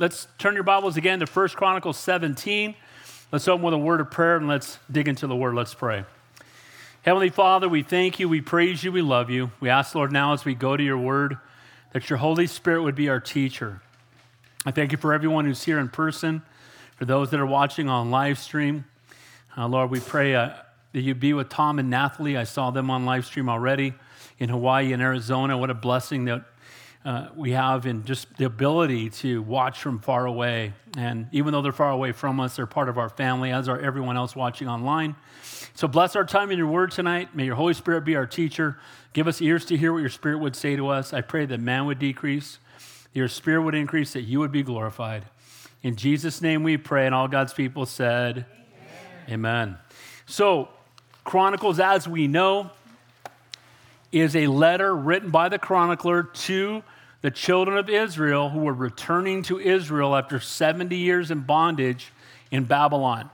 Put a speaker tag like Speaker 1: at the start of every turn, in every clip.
Speaker 1: let's turn your Bibles again to 1 Chronicles 17. Let's open with a word of prayer and let's dig into the word. Let's pray. Heavenly Father, we thank you, we praise you, we love you. We ask, Lord, now as we go to your word, that your Holy Spirit would be our teacher. I thank you for everyone who's here in person, for those that are watching on live stream. Uh, Lord, we pray uh, that you be with Tom and Nathalie. I saw them on live stream already in Hawaii and Arizona. What a blessing that uh, we have in just the ability to watch from far away. And even though they're far away from us, they're part of our family, as are everyone else watching online. So bless our time in your word tonight. May your Holy Spirit be our teacher. Give us ears to hear what your Spirit would say to us. I pray that man would decrease, your Spirit would increase, that you would be glorified. In Jesus' name we pray, and all God's people said, Amen. Amen. So, Chronicles, as we know, is a letter written by the chronicler to the children of Israel who were returning to Israel after 70 years in bondage in Babylon.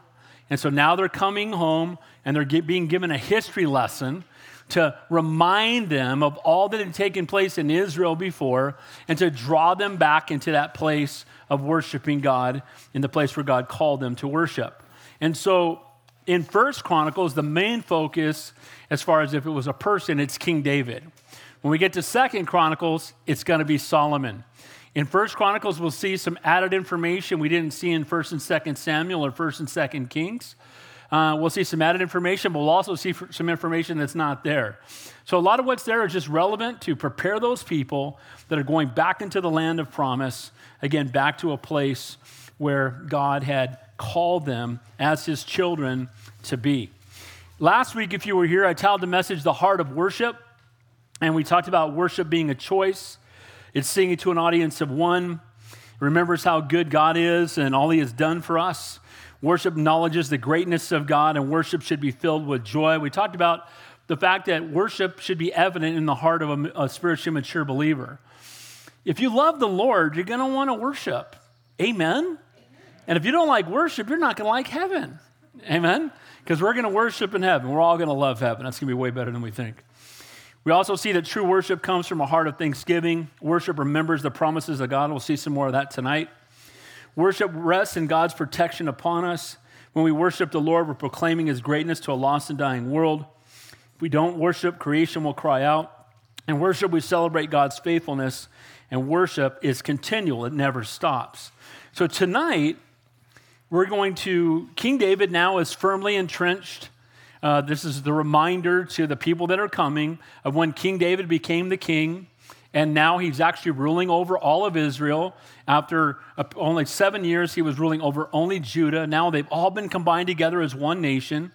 Speaker 1: And so now they're coming home and they're being given a history lesson to remind them of all that had taken place in Israel before and to draw them back into that place of worshiping God in the place where God called them to worship. And so in First Chronicles, the main focus, as far as if it was a person, it's King David. When we get to Second Chronicles, it's going to be Solomon. In First Chronicles, we'll see some added information we didn't see in First and Second Samuel or First and Second Kings. Uh, we'll see some added information, but we'll also see some information that's not there. So, a lot of what's there is just relevant to prepare those people that are going back into the land of promise, again, back to a place where God had called them as his children to be. Last week, if you were here, I titled the message The Heart of Worship, and we talked about worship being a choice. It's singing to an audience of one, it remembers how good God is and all he has done for us. Worship acknowledges the greatness of God, and worship should be filled with joy. We talked about the fact that worship should be evident in the heart of a, a spiritually mature believer. If you love the Lord, you're going to want to worship. Amen? And if you don't like worship, you're not going to like heaven. Amen? Because we're going to worship in heaven. We're all going to love heaven. That's going to be way better than we think. We also see that true worship comes from a heart of thanksgiving. Worship remembers the promises of God. We'll see some more of that tonight. Worship rests in God's protection upon us. When we worship the Lord, we're proclaiming his greatness to a lost and dying world. If we don't worship, creation will cry out. In worship, we celebrate God's faithfulness, and worship is continual, it never stops. So tonight, we're going to, King David now is firmly entrenched. Uh, this is the reminder to the people that are coming of when King David became the king. And now he's actually ruling over all of Israel. After only seven years, he was ruling over only Judah. Now they've all been combined together as one nation.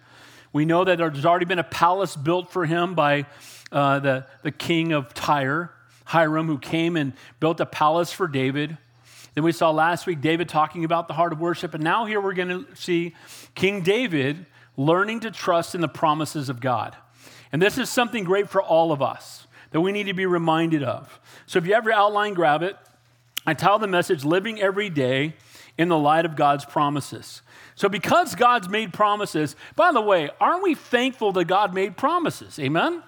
Speaker 1: We know that there's already been a palace built for him by uh, the, the king of Tyre, Hiram, who came and built a palace for David. Then we saw last week David talking about the heart of worship. And now here we're going to see King David learning to trust in the promises of God. And this is something great for all of us that we need to be reminded of. So if you have your outline, grab it. I title the message Living Every Day in the Light of God's Promises. So, because God's made promises, by the way, aren't we thankful that God made promises? Amen?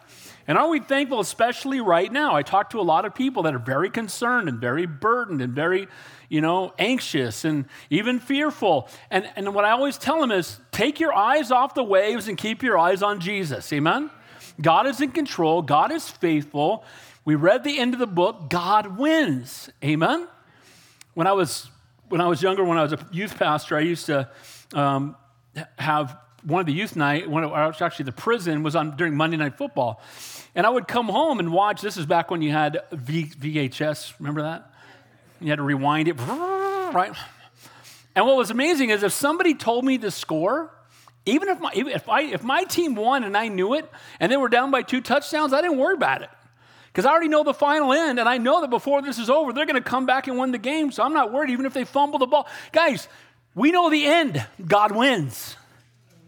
Speaker 1: And are we thankful, especially right now? I talk to a lot of people that are very concerned and very burdened and very, you know, anxious and even fearful. And, and what I always tell them is take your eyes off the waves and keep your eyes on Jesus. Amen? God is in control, God is faithful. We read the end of the book, God wins. Amen? When I was when I was younger, when I was a youth pastor, I used to um, have one of the youth night, one of, actually the prison was on during Monday Night Football. And I would come home and watch. This is back when you had v, VHS. Remember that? You had to rewind it, right? And what was amazing is if somebody told me the score, even if my, if, I, if my team won and I knew it, and they were down by two touchdowns, I didn't worry about it. Because I already know the final end, and I know that before this is over, they're going to come back and win the game. So I'm not worried, even if they fumble the ball. Guys, we know the end. God wins.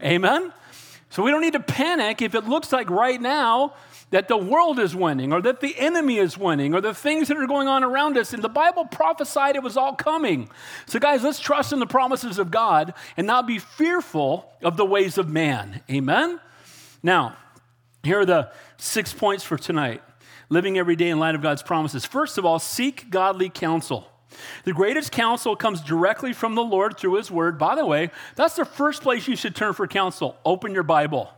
Speaker 1: Amen? So we don't need to panic if it looks like right now that the world is winning or that the enemy is winning or the things that are going on around us. And the Bible prophesied it was all coming. So, guys, let's trust in the promises of God and not be fearful of the ways of man. Amen? Now, here are the six points for tonight living every day in light of God's promises. First of all, seek godly counsel. The greatest counsel comes directly from the Lord through His Word. By the way, that's the first place you should turn for counsel. Open your Bible.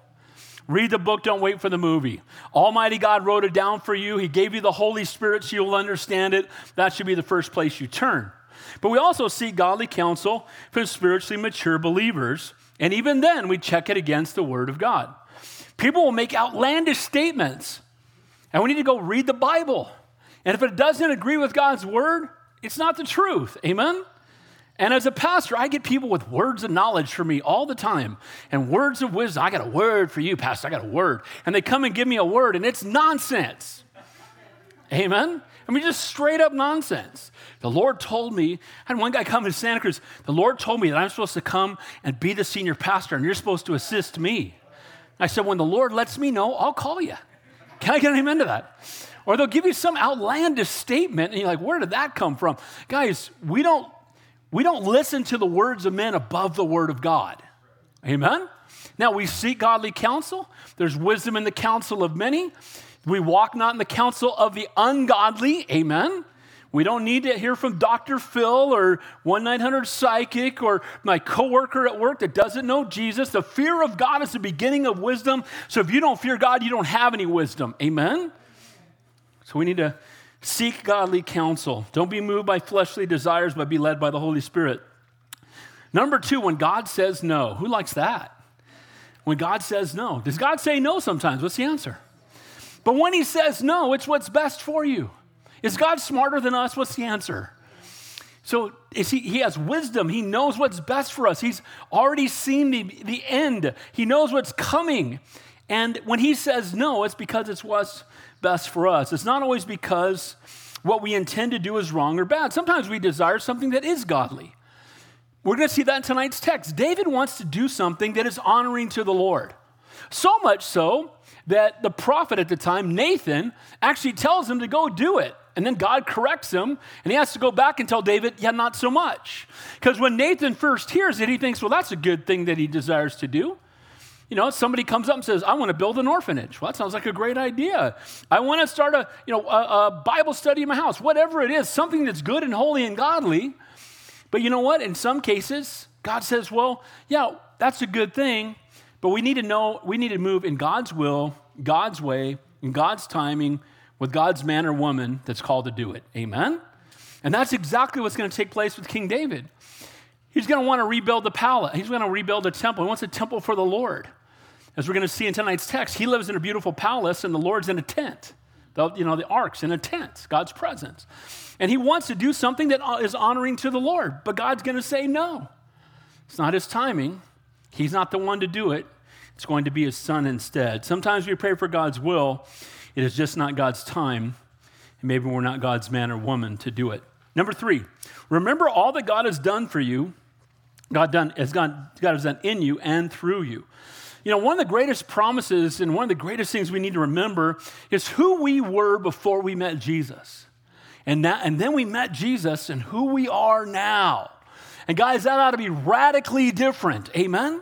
Speaker 1: Read the book, don't wait for the movie. Almighty God wrote it down for you. He gave you the Holy Spirit so you'll understand it. That should be the first place you turn. But we also seek godly counsel from spiritually mature believers. And even then, we check it against the Word of God. People will make outlandish statements, and we need to go read the Bible. And if it doesn't agree with God's Word, it's not the truth. Amen? And as a pastor, I get people with words of knowledge for me all the time and words of wisdom. I got a word for you, Pastor. I got a word. And they come and give me a word, and it's nonsense. Amen? I mean, just straight up nonsense. The Lord told me, I had one guy come to Santa Cruz. The Lord told me that I'm supposed to come and be the senior pastor, and you're supposed to assist me. I said, when the Lord lets me know, I'll call you. Can I get an amen to that? Or they'll give you some outlandish statement, and you're like, where did that come from? Guys, we don't, we don't listen to the words of men above the word of God. Amen? Now, we seek godly counsel. There's wisdom in the counsel of many. We walk not in the counsel of the ungodly. Amen. We don't need to hear from Dr. Phil or 1 900 Psychic or my coworker at work that doesn't know Jesus. The fear of God is the beginning of wisdom. So if you don't fear God, you don't have any wisdom. Amen? So we need to seek godly counsel. Don't be moved by fleshly desires, but be led by the Holy Spirit. Number two, when God says no, who likes that? When God says no, does God say no sometimes? What's the answer? But when he says no, it's what's best for you. Is God smarter than us? What's the answer? So he, he has wisdom. He knows what's best for us. He's already seen the, the end. He knows what's coming. And when he says no, it's because it's what's best for us. It's not always because what we intend to do is wrong or bad. Sometimes we desire something that is godly. We're going to see that in tonight's text. David wants to do something that is honoring to the Lord. So much so that the prophet at the time, Nathan, actually tells him to go do it. And then God corrects him, and he has to go back and tell David, yeah, not so much. Because when Nathan first hears it, he thinks, well, that's a good thing that he desires to do. You know, somebody comes up and says, I want to build an orphanage. Well, that sounds like a great idea. I want to start a, you know, a, a Bible study in my house. Whatever it is, something that's good and holy and godly. But you know what? In some cases, God says, well, yeah, that's a good thing, but we need to know, we need to move in God's will, God's way, in God's timing, with God's man or woman that's called to do it. Amen? And that's exactly what's going to take place with King David. He's going to want to rebuild the palace. He's going to rebuild the temple. He wants a temple for the Lord. As we're going to see in tonight's text, he lives in a beautiful palace and the Lord's in a tent. The, you know, the ark's in a tent, God's presence. And he wants to do something that is honoring to the Lord, but God's going to say no. It's not his timing. He's not the one to do it. It's going to be his son instead. Sometimes we pray for God's will, it is just not God's time, and maybe we're not God's man or woman to do it. Number three, remember all that God has done for you, God, done, has God, God has done in you and through you. You know, one of the greatest promises and one of the greatest things we need to remember is who we were before we met Jesus. And, that, and then we met Jesus and who we are now. And guys, that ought to be radically different. Amen?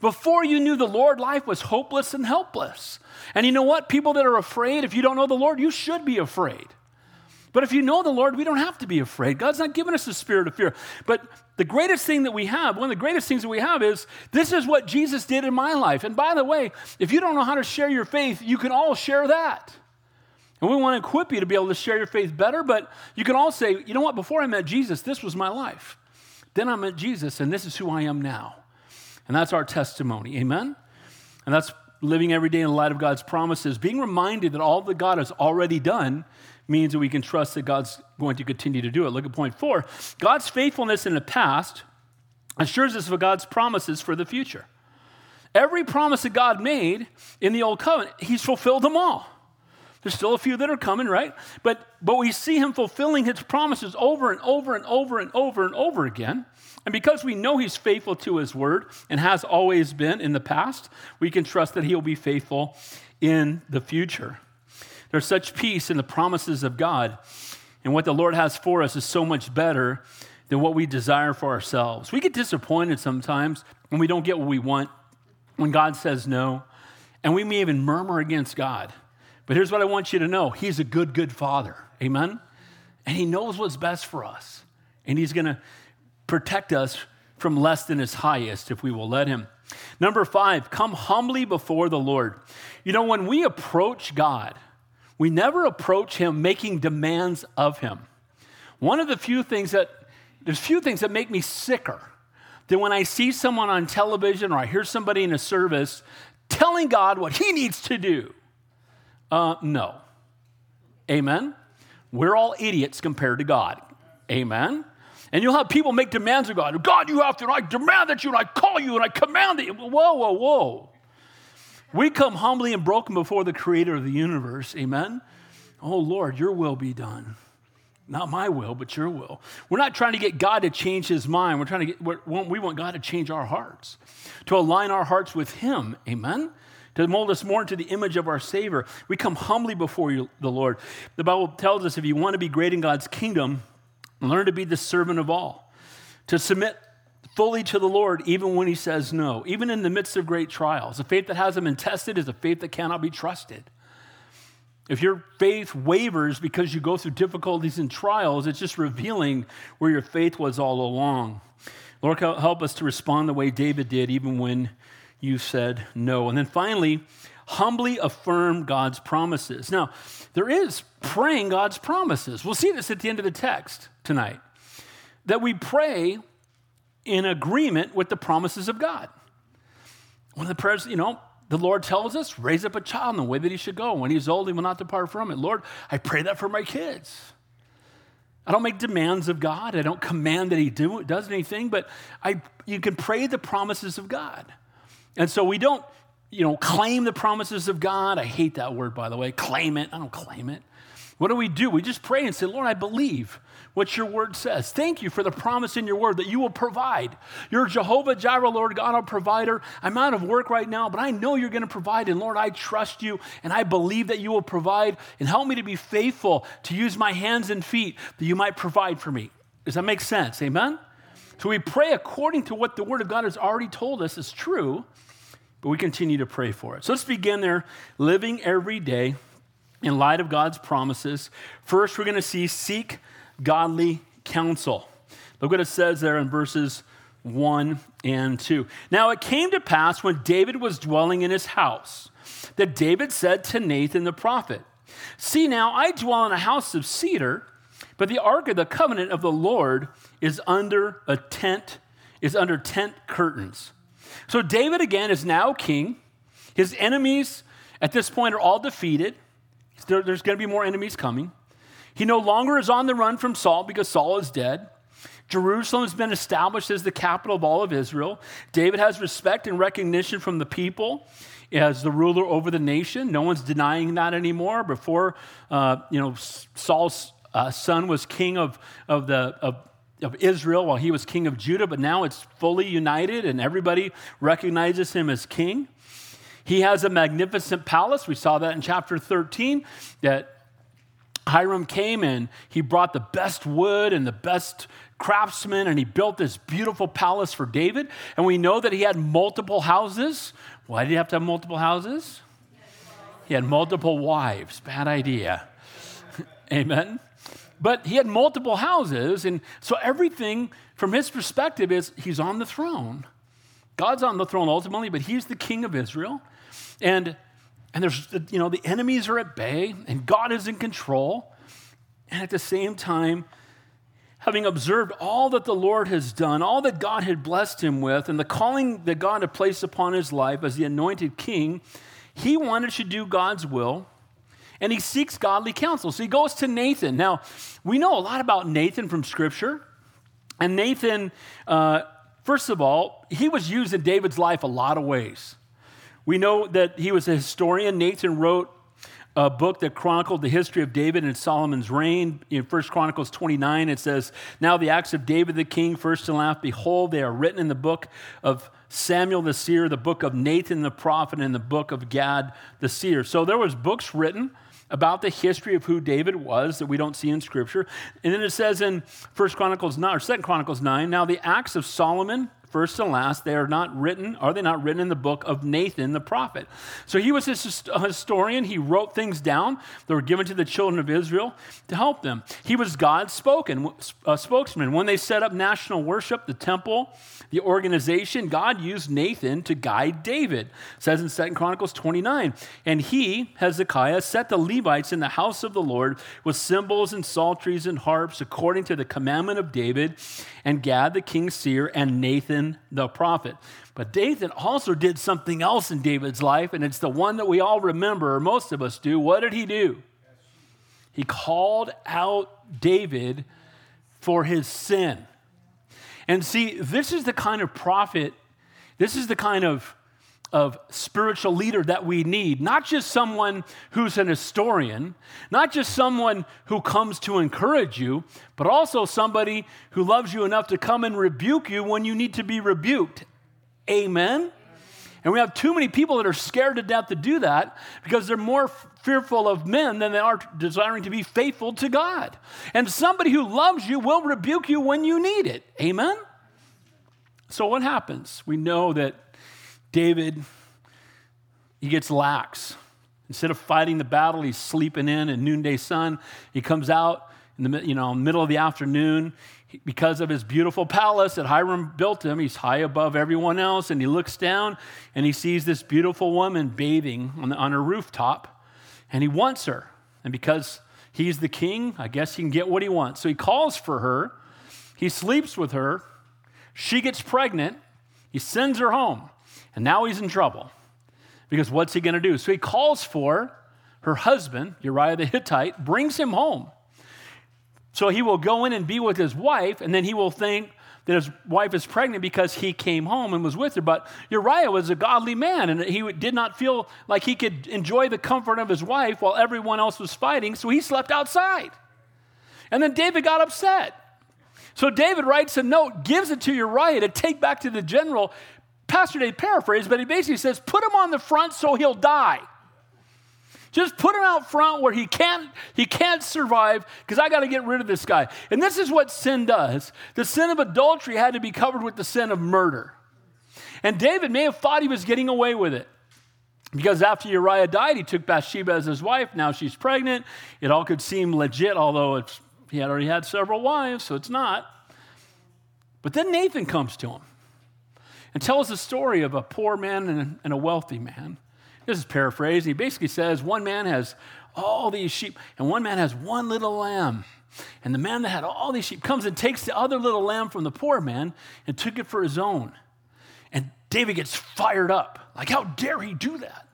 Speaker 1: Before you knew the Lord, life was hopeless and helpless. And you know what? People that are afraid, if you don't know the Lord, you should be afraid. But if you know the Lord, we don't have to be afraid. God's not giving us a spirit of fear. But the greatest thing that we have, one of the greatest things that we have is this is what Jesus did in my life. And by the way, if you don't know how to share your faith, you can all share that. And we want to equip you to be able to share your faith better, but you can all say, you know what, before I met Jesus, this was my life. Then I met Jesus, and this is who I am now. And that's our testimony. Amen? And that's living every day in the light of God's promises. Being reminded that all that God has already done means that we can trust that God's going to continue to do it. Look at point four God's faithfulness in the past assures us of God's promises for the future. Every promise that God made in the old covenant, He's fulfilled them all. There's still a few that are coming, right? But, but we see him fulfilling his promises over and over and over and over and over again. And because we know he's faithful to his word and has always been in the past, we can trust that he'll be faithful in the future. There's such peace in the promises of God. And what the Lord has for us is so much better than what we desire for ourselves. We get disappointed sometimes when we don't get what we want, when God says no, and we may even murmur against God. But here's what I want you to know He's a good, good father. Amen? And He knows what's best for us. And He's going to protect us from less than His highest if we will let Him. Number five, come humbly before the Lord. You know, when we approach God, we never approach Him making demands of Him. One of the few things that, there's few things that make me sicker than when I see someone on television or I hear somebody in a service telling God what He needs to do. Uh, no. Amen? We're all idiots compared to God. Amen? And you'll have people make demands of God. God, you have to, and I demand that you, and I call you, and I command that you. Whoa, whoa, whoa. We come humbly and broken before the creator of the universe. Amen? Oh, Lord, your will be done. Not my will, but your will. We're not trying to get God to change his mind. We're trying to get, we want God to change our hearts, to align our hearts with him. Amen? To mold us more into the image of our Savior. We come humbly before you, the Lord. The Bible tells us if you want to be great in God's kingdom, Learn to be the servant of all, to submit fully to the Lord even when he says no, even in the midst of great trials. A faith that hasn't been tested is a faith that cannot be trusted. If your faith wavers because you go through difficulties and trials, it's just revealing where your faith was all along. Lord, help us to respond the way David did, even when you said no. And then finally, humbly affirm God's promises. Now, there is praying God's promises. We'll see this at the end of the text tonight. That we pray in agreement with the promises of God. One of the prayers, you know, the Lord tells us, raise up a child in the way that he should go. When he's old, he will not depart from it. Lord, I pray that for my kids. I don't make demands of God. I don't command that he do, does anything, but I, you can pray the promises of God. And so we don't you know, claim the promises of God. I hate that word, by the way. Claim it. I don't claim it. What do we do? We just pray and say, Lord, I believe what your word says. Thank you for the promise in your word that you will provide. You're Jehovah Jireh, Lord God, our provider. I'm out of work right now, but I know you're going to provide. And Lord, I trust you and I believe that you will provide. And help me to be faithful to use my hands and feet that you might provide for me. Does that make sense? Amen? So we pray according to what the word of God has already told us is true but we continue to pray for it. So let's begin there, living every day in light of God's promises. First, we're going to see seek godly counsel. Look what it says there in verses 1 and 2. Now it came to pass when David was dwelling in his house that David said to Nathan the prophet, See now, I dwell in a house of cedar, but the ark of the covenant of the Lord is under a tent, is under tent curtains. So David again is now king. His enemies at this point are all defeated. There's going to be more enemies coming. He no longer is on the run from Saul because Saul is dead. Jerusalem has been established as the capital of all of Israel. David has respect and recognition from the people as the ruler over the nation. No one's denying that anymore. Before, uh, you know, Saul's uh, son was king of, of, the, of of Israel while he was king of Judah, but now it's fully united and everybody recognizes him as king. He has a magnificent palace. We saw that in chapter 13 that Hiram came in, he brought the best wood and the best craftsmen and he built this beautiful palace for David. And we know that he had multiple houses. Why did he have to have multiple houses? He had multiple wives. Bad idea. Amen. But he had multiple houses, and so everything from his perspective is he's on the throne. God's on the throne ultimately, but he's the king of Israel. And and there's you know the enemies are at bay and God is in control. And at the same time, having observed all that the Lord has done, all that God had blessed him with, and the calling that God had placed upon his life as the anointed king, he wanted to do God's will and he seeks godly counsel. So he goes to Nathan. Now, we know a lot about Nathan from Scripture. And Nathan, uh, first of all, he was used in David's life a lot of ways. We know that he was a historian. Nathan wrote a book that chronicled the history of David and Solomon's reign. In 1 Chronicles 29, it says, Now the acts of David the king, first and last, behold, they are written in the book of Samuel the seer, the book of Nathan the prophet, and the book of Gad the seer. So there was books written about the history of who David was that we don't see in Scripture. And then it says in 1 Chronicles 9, or 2 Chronicles 9, now the acts of Solomon, first and last, they are not written, are they not written in the book of Nathan the prophet? So he was a historian. He wrote things down that were given to the children of Israel to help them. He was God's spoken, uh, spokesman. When they set up national worship, the temple, the organization, God used Nathan to guide David. It says in Second Chronicles 29. And he, Hezekiah, set the Levites in the house of the Lord with cymbals and psalteries and harps according to the commandment of David and Gad the king's seer and Nathan the prophet. But Nathan also did something else in David's life, and it's the one that we all remember, or most of us do. What did he do? He called out David for his sin. And see, this is the kind of prophet, this is the kind of, of spiritual leader that we need. Not just someone who's an historian, not just someone who comes to encourage you, but also somebody who loves you enough to come and rebuke you when you need to be rebuked. Amen? And we have too many people that are scared to death to do that because they're more fearful of men than they are desiring to be faithful to God. And somebody who loves you will rebuke you when you need it. Amen? So what happens? We know that David, he gets lax. Instead of fighting the battle, he's sleeping in in noonday sun. He comes out in the you know, middle of the afternoon because of his beautiful palace that Hiram built him, he's high above everyone else, and he looks down and he sees this beautiful woman bathing on, the, on her rooftop, and he wants her. And because he's the king, I guess he can get what he wants. So he calls for her, he sleeps with her, she gets pregnant, he sends her home, and now he's in trouble. Because what's he going to do? So he calls for her husband, Uriah the Hittite, brings him home. So he will go in and be with his wife, and then he will think that his wife is pregnant because he came home and was with her. But Uriah was a godly man, and he did not feel like he could enjoy the comfort of his wife while everyone else was fighting, so he slept outside. And then David got upset. So David writes a note, gives it to Uriah to take back to the general. Pastor Dave paraphrased, but he basically says, put him on the front so he'll die. Just put him out front where he can't, he can't survive because I got to get rid of this guy. And this is what sin does. The sin of adultery had to be covered with the sin of murder. And David may have thought he was getting away with it. Because after Uriah died, he took Bathsheba as his wife. Now she's pregnant. It all could seem legit, although he had already had several wives, so it's not. But then Nathan comes to him and tells the story of a poor man and a wealthy man this is paraphrased. He basically says one man has all these sheep, and one man has one little lamb. And the man that had all these sheep comes and takes the other little lamb from the poor man and took it for his own. And David gets fired up. Like, how dare he do that?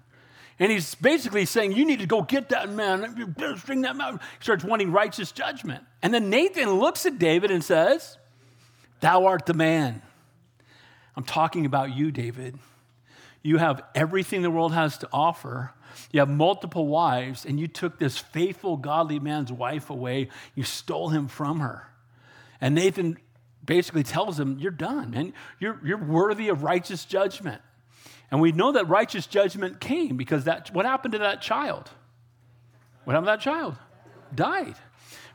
Speaker 1: And he's basically saying, You need to go get that man, bring that man. He starts wanting righteous judgment. And then Nathan looks at David and says, Thou art the man. I'm talking about you, David. You have everything the world has to offer. You have multiple wives, and you took this faithful, godly man's wife away. You stole him from her. And Nathan basically tells him, You're done, man. You're, you're worthy of righteous judgment. And we know that righteous judgment came because that, what happened to that child? What happened to that child? Died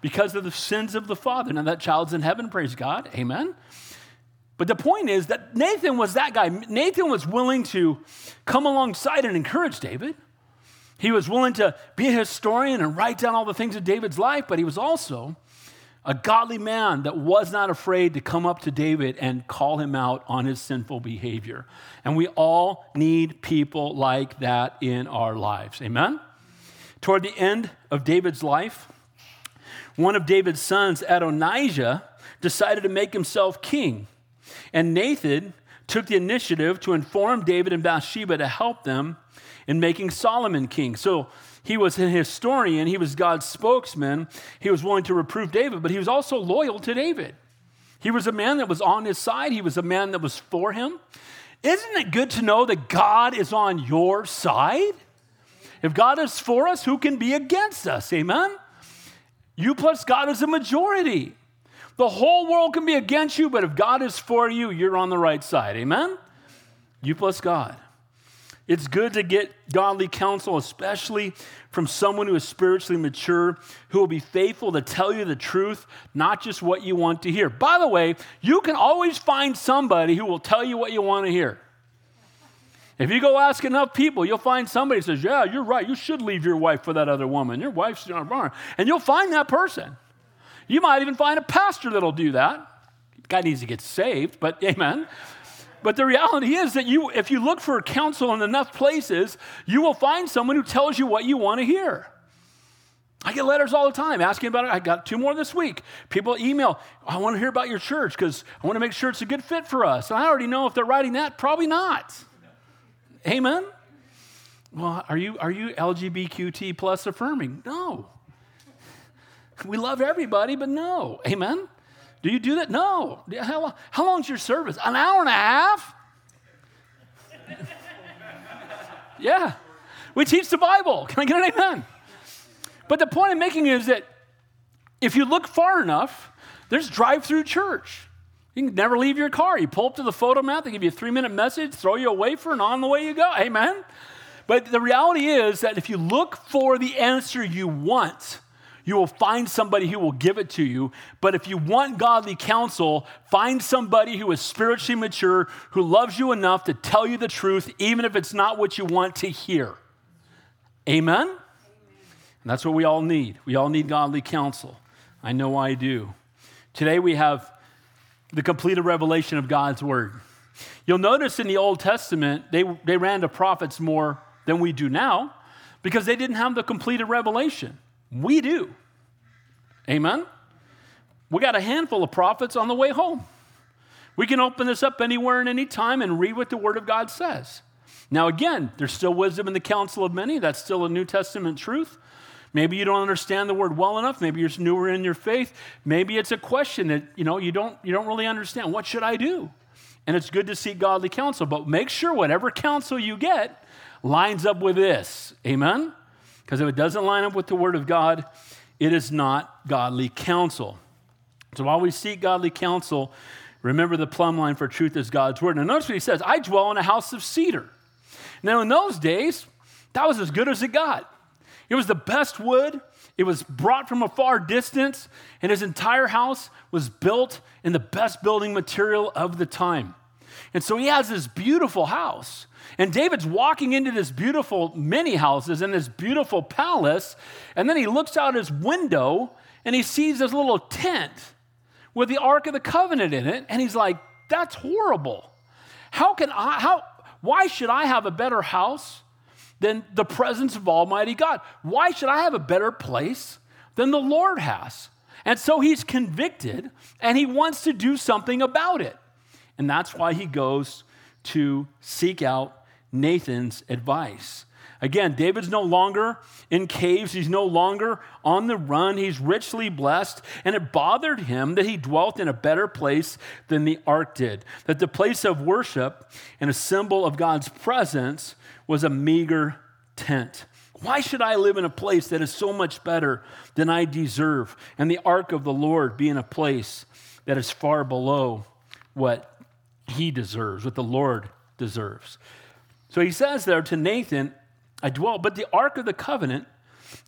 Speaker 1: because of the sins of the father. Now that child's in heaven, praise God. Amen. But the point is that Nathan was that guy. Nathan was willing to come alongside and encourage David. He was willing to be a historian and write down all the things of David's life, but he was also a godly man that was not afraid to come up to David and call him out on his sinful behavior. And we all need people like that in our lives. Amen? Toward the end of David's life, one of David's sons, Adonijah, decided to make himself king. And Nathan took the initiative to inform David and Bathsheba to help them in making Solomon king. So he was a historian, he was God's spokesman. He was willing to reprove David, but he was also loyal to David. He was a man that was on his side, he was a man that was for him. Isn't it good to know that God is on your side? If God is for us, who can be against us? Amen? You plus God is a majority. The whole world can be against you, but if God is for you, you're on the right side. Amen? You plus God. It's good to get godly counsel, especially from someone who is spiritually mature, who will be faithful to tell you the truth, not just what you want to hear. By the way, you can always find somebody who will tell you what you want to hear. If you go ask enough people, you'll find somebody who says, Yeah, you're right. You should leave your wife for that other woman. Your wife's not wrong. And you'll find that person. You might even find a pastor that'll do that. Guy needs to get saved, but amen. But the reality is that you, if you look for counsel in enough places, you will find someone who tells you what you want to hear. I get letters all the time asking about it. I got two more this week. People email, I want to hear about your church because I want to make sure it's a good fit for us. And I already know if they're writing that, probably not. Amen? Well, are you, are you LGBTQ plus affirming? No. We love everybody, but no. Amen? Do you do that? No. How, how long is your service? An hour and a half? yeah. We teach the Bible. Can I get an amen? But the point I'm making is that if you look far enough, there's drive through church. You can never leave your car. You pull up to the Fotomat, they give you a three minute message, throw you a wafer, and on the way you go. Amen? But the reality is that if you look for the answer you want, you will find somebody who will give it to you. But if you want godly counsel, find somebody who is spiritually mature, who loves you enough to tell you the truth, even if it's not what you want to hear. Amen? And that's what we all need. We all need godly counsel. I know I do. Today we have the completed revelation of God's word. You'll notice in the Old Testament, they, they ran to prophets more than we do now because they didn't have the completed revelation. We do. Amen? We got a handful of prophets on the way home. We can open this up anywhere and any time and read what the Word of God says. Now, again, there's still wisdom in the counsel of many. That's still a New Testament truth. Maybe you don't understand the word well enough. Maybe you're newer in your faith. Maybe it's a question that you know you don't you don't really understand. What should I do? And it's good to seek godly counsel, but make sure whatever counsel you get lines up with this. Amen? Because if it doesn't line up with the word of God, it is not godly counsel. So while we seek godly counsel, remember the plumb line for truth is God's word. Now notice what he says, I dwell in a house of cedar. Now in those days, that was as good as it got. It was the best wood. It was brought from a far distance, and his entire house was built in the best building material of the time. And so he has this beautiful house. And David's walking into this beautiful many houses and this beautiful palace. And then he looks out his window and he sees this little tent with the Ark of the Covenant in it. And he's like, that's horrible. How can I, how, why should I have a better house than the presence of Almighty God. Why should I have a better place than the Lord has? And so he's convicted and he wants to do something about it. And that's why he goes to seek out Nathan's advice. Again, David's no longer in caves. He's no longer on the run. He's richly blessed. And it bothered him that he dwelt in a better place than the ark did, that the place of worship and a symbol of God's presence was a meager tent. Why should I live in a place that is so much better than I deserve? And the ark of the Lord be in a place that is far below what he deserves, what the Lord deserves. So he says there to Nathan, I dwell, but the ark of the covenant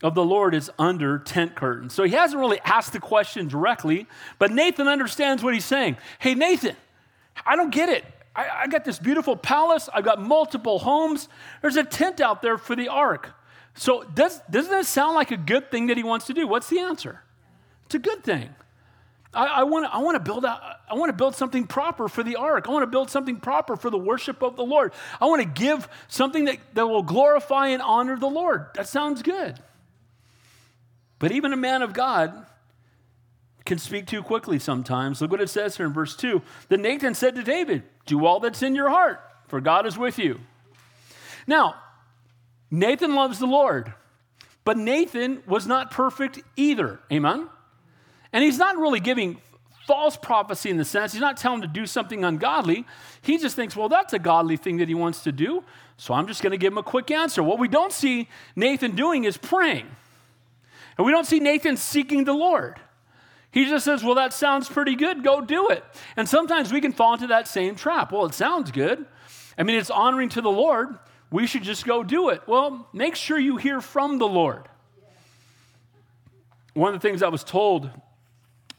Speaker 1: of the Lord is under tent curtains. So he hasn't really asked the question directly, but Nathan understands what he's saying. Hey, Nathan, I don't get it. I, I got this beautiful palace. I've got multiple homes. There's a tent out there for the ark. So does, doesn't that sound like a good thing that he wants to do? What's the answer? It's a good thing. I, I want I to build I want to build something proper for the ark. I want to build something proper for the worship of the Lord. I want to give something that, that will glorify and honor the Lord. That sounds good. But even a man of God can speak too quickly sometimes. Look what it says here in verse 2. Then Nathan said to David, Do all that's in your heart, for God is with you. Now, Nathan loves the Lord, but Nathan was not perfect either. Amen? And he's not really giving false prophecy in the sense, he's not telling him to do something ungodly. He just thinks, well, that's a godly thing that he wants to do, so I'm just going to give him a quick answer. What we don't see Nathan doing is praying. And we don't see Nathan seeking the Lord. He just says, Well, that sounds pretty good. Go do it. And sometimes we can fall into that same trap. Well, it sounds good. I mean, it's honoring to the Lord. we should just go do it. Well, make sure you hear from the Lord. One of the things I was told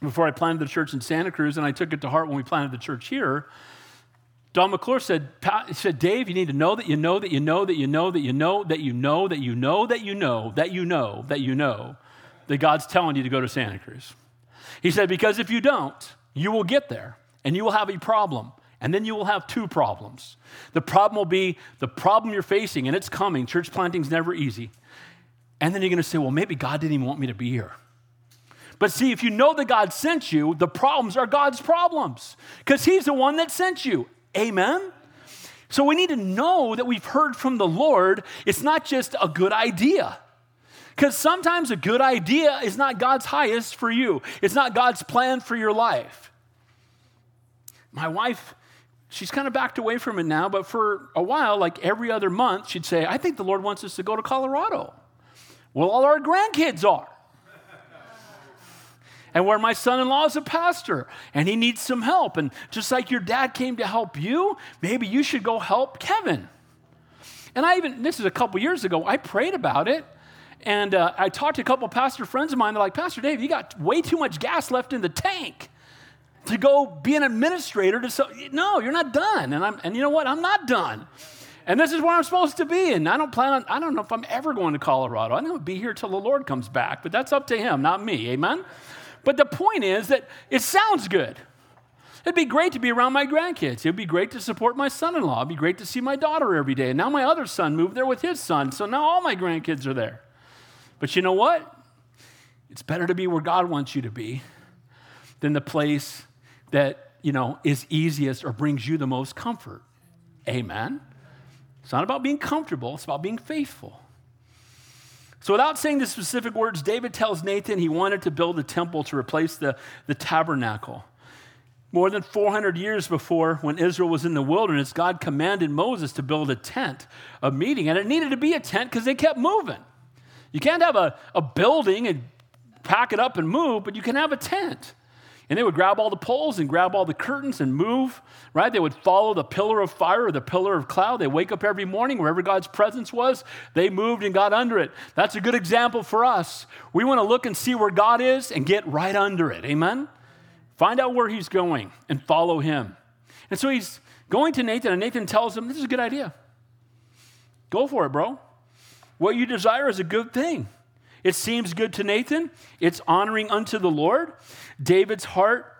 Speaker 1: before I planted the church in Santa Cruz, and I took it to heart when we planted the church here. Don McClure said, said, Dave, you need to know that you know that you know that you know that you know that you know that you know that you know that you know that you know that God's telling you to go to Santa Cruz. He said, because if you don't, you will get there and you will have a problem. And then you will have two problems. The problem will be the problem you're facing, and it's coming. Church planting's never easy. And then you're going to say, well, maybe God didn't even want me to be here. But see, if you know that God sent you, the problems are God's problems because He's the one that sent you. Amen? So we need to know that we've heard from the Lord. It's not just a good idea. Because sometimes a good idea is not God's highest for you, it's not God's plan for your life. My wife, she's kind of backed away from it now, but for a while, like every other month, she'd say, I think the Lord wants us to go to Colorado. Well, all our grandkids are and where my son in law is a pastor and he needs some help. And just like your dad came to help you, maybe you should go help Kevin. And I even, this is a couple years ago, I prayed about it. And uh, I talked to a couple pastor friends of mine. They're like, Pastor Dave, you got way too much gas left in the tank to go be an administrator. To so, no, you're not done. And, I'm, and you know what? I'm not done. And this is where I'm supposed to be. And I don't plan on, I don't know if I'm ever going to Colorado. I'm going to be here till the Lord comes back, but that's up to him, not me. Amen? But the point is that it sounds good. It'd be great to be around my grandkids. It'd be great to support my son in law. It'd be great to see my daughter every day. And now my other son moved there with his son. So now all my grandkids are there. But you know what? It's better to be where God wants you to be than the place that, you know, is easiest or brings you the most comfort. Amen. It's not about being comfortable, it's about being faithful. So, without saying the specific words, David tells Nathan he wanted to build a temple to replace the, the tabernacle. More than 400 years before, when Israel was in the wilderness, God commanded Moses to build a tent, a meeting, and it needed to be a tent because they kept moving. You can't have a, a building and pack it up and move, but you can have a tent. And they would grab all the poles and grab all the curtains and move, right? They would follow the pillar of fire or the pillar of cloud. They wake up every morning, wherever God's presence was, they moved and got under it. That's a good example for us. We want to look and see where God is and get right under it. Amen? Find out where he's going and follow him. And so he's going to Nathan, and Nathan tells him, This is a good idea. Go for it, bro. What you desire is a good thing. It seems good to Nathan. It's honoring unto the Lord. David's heart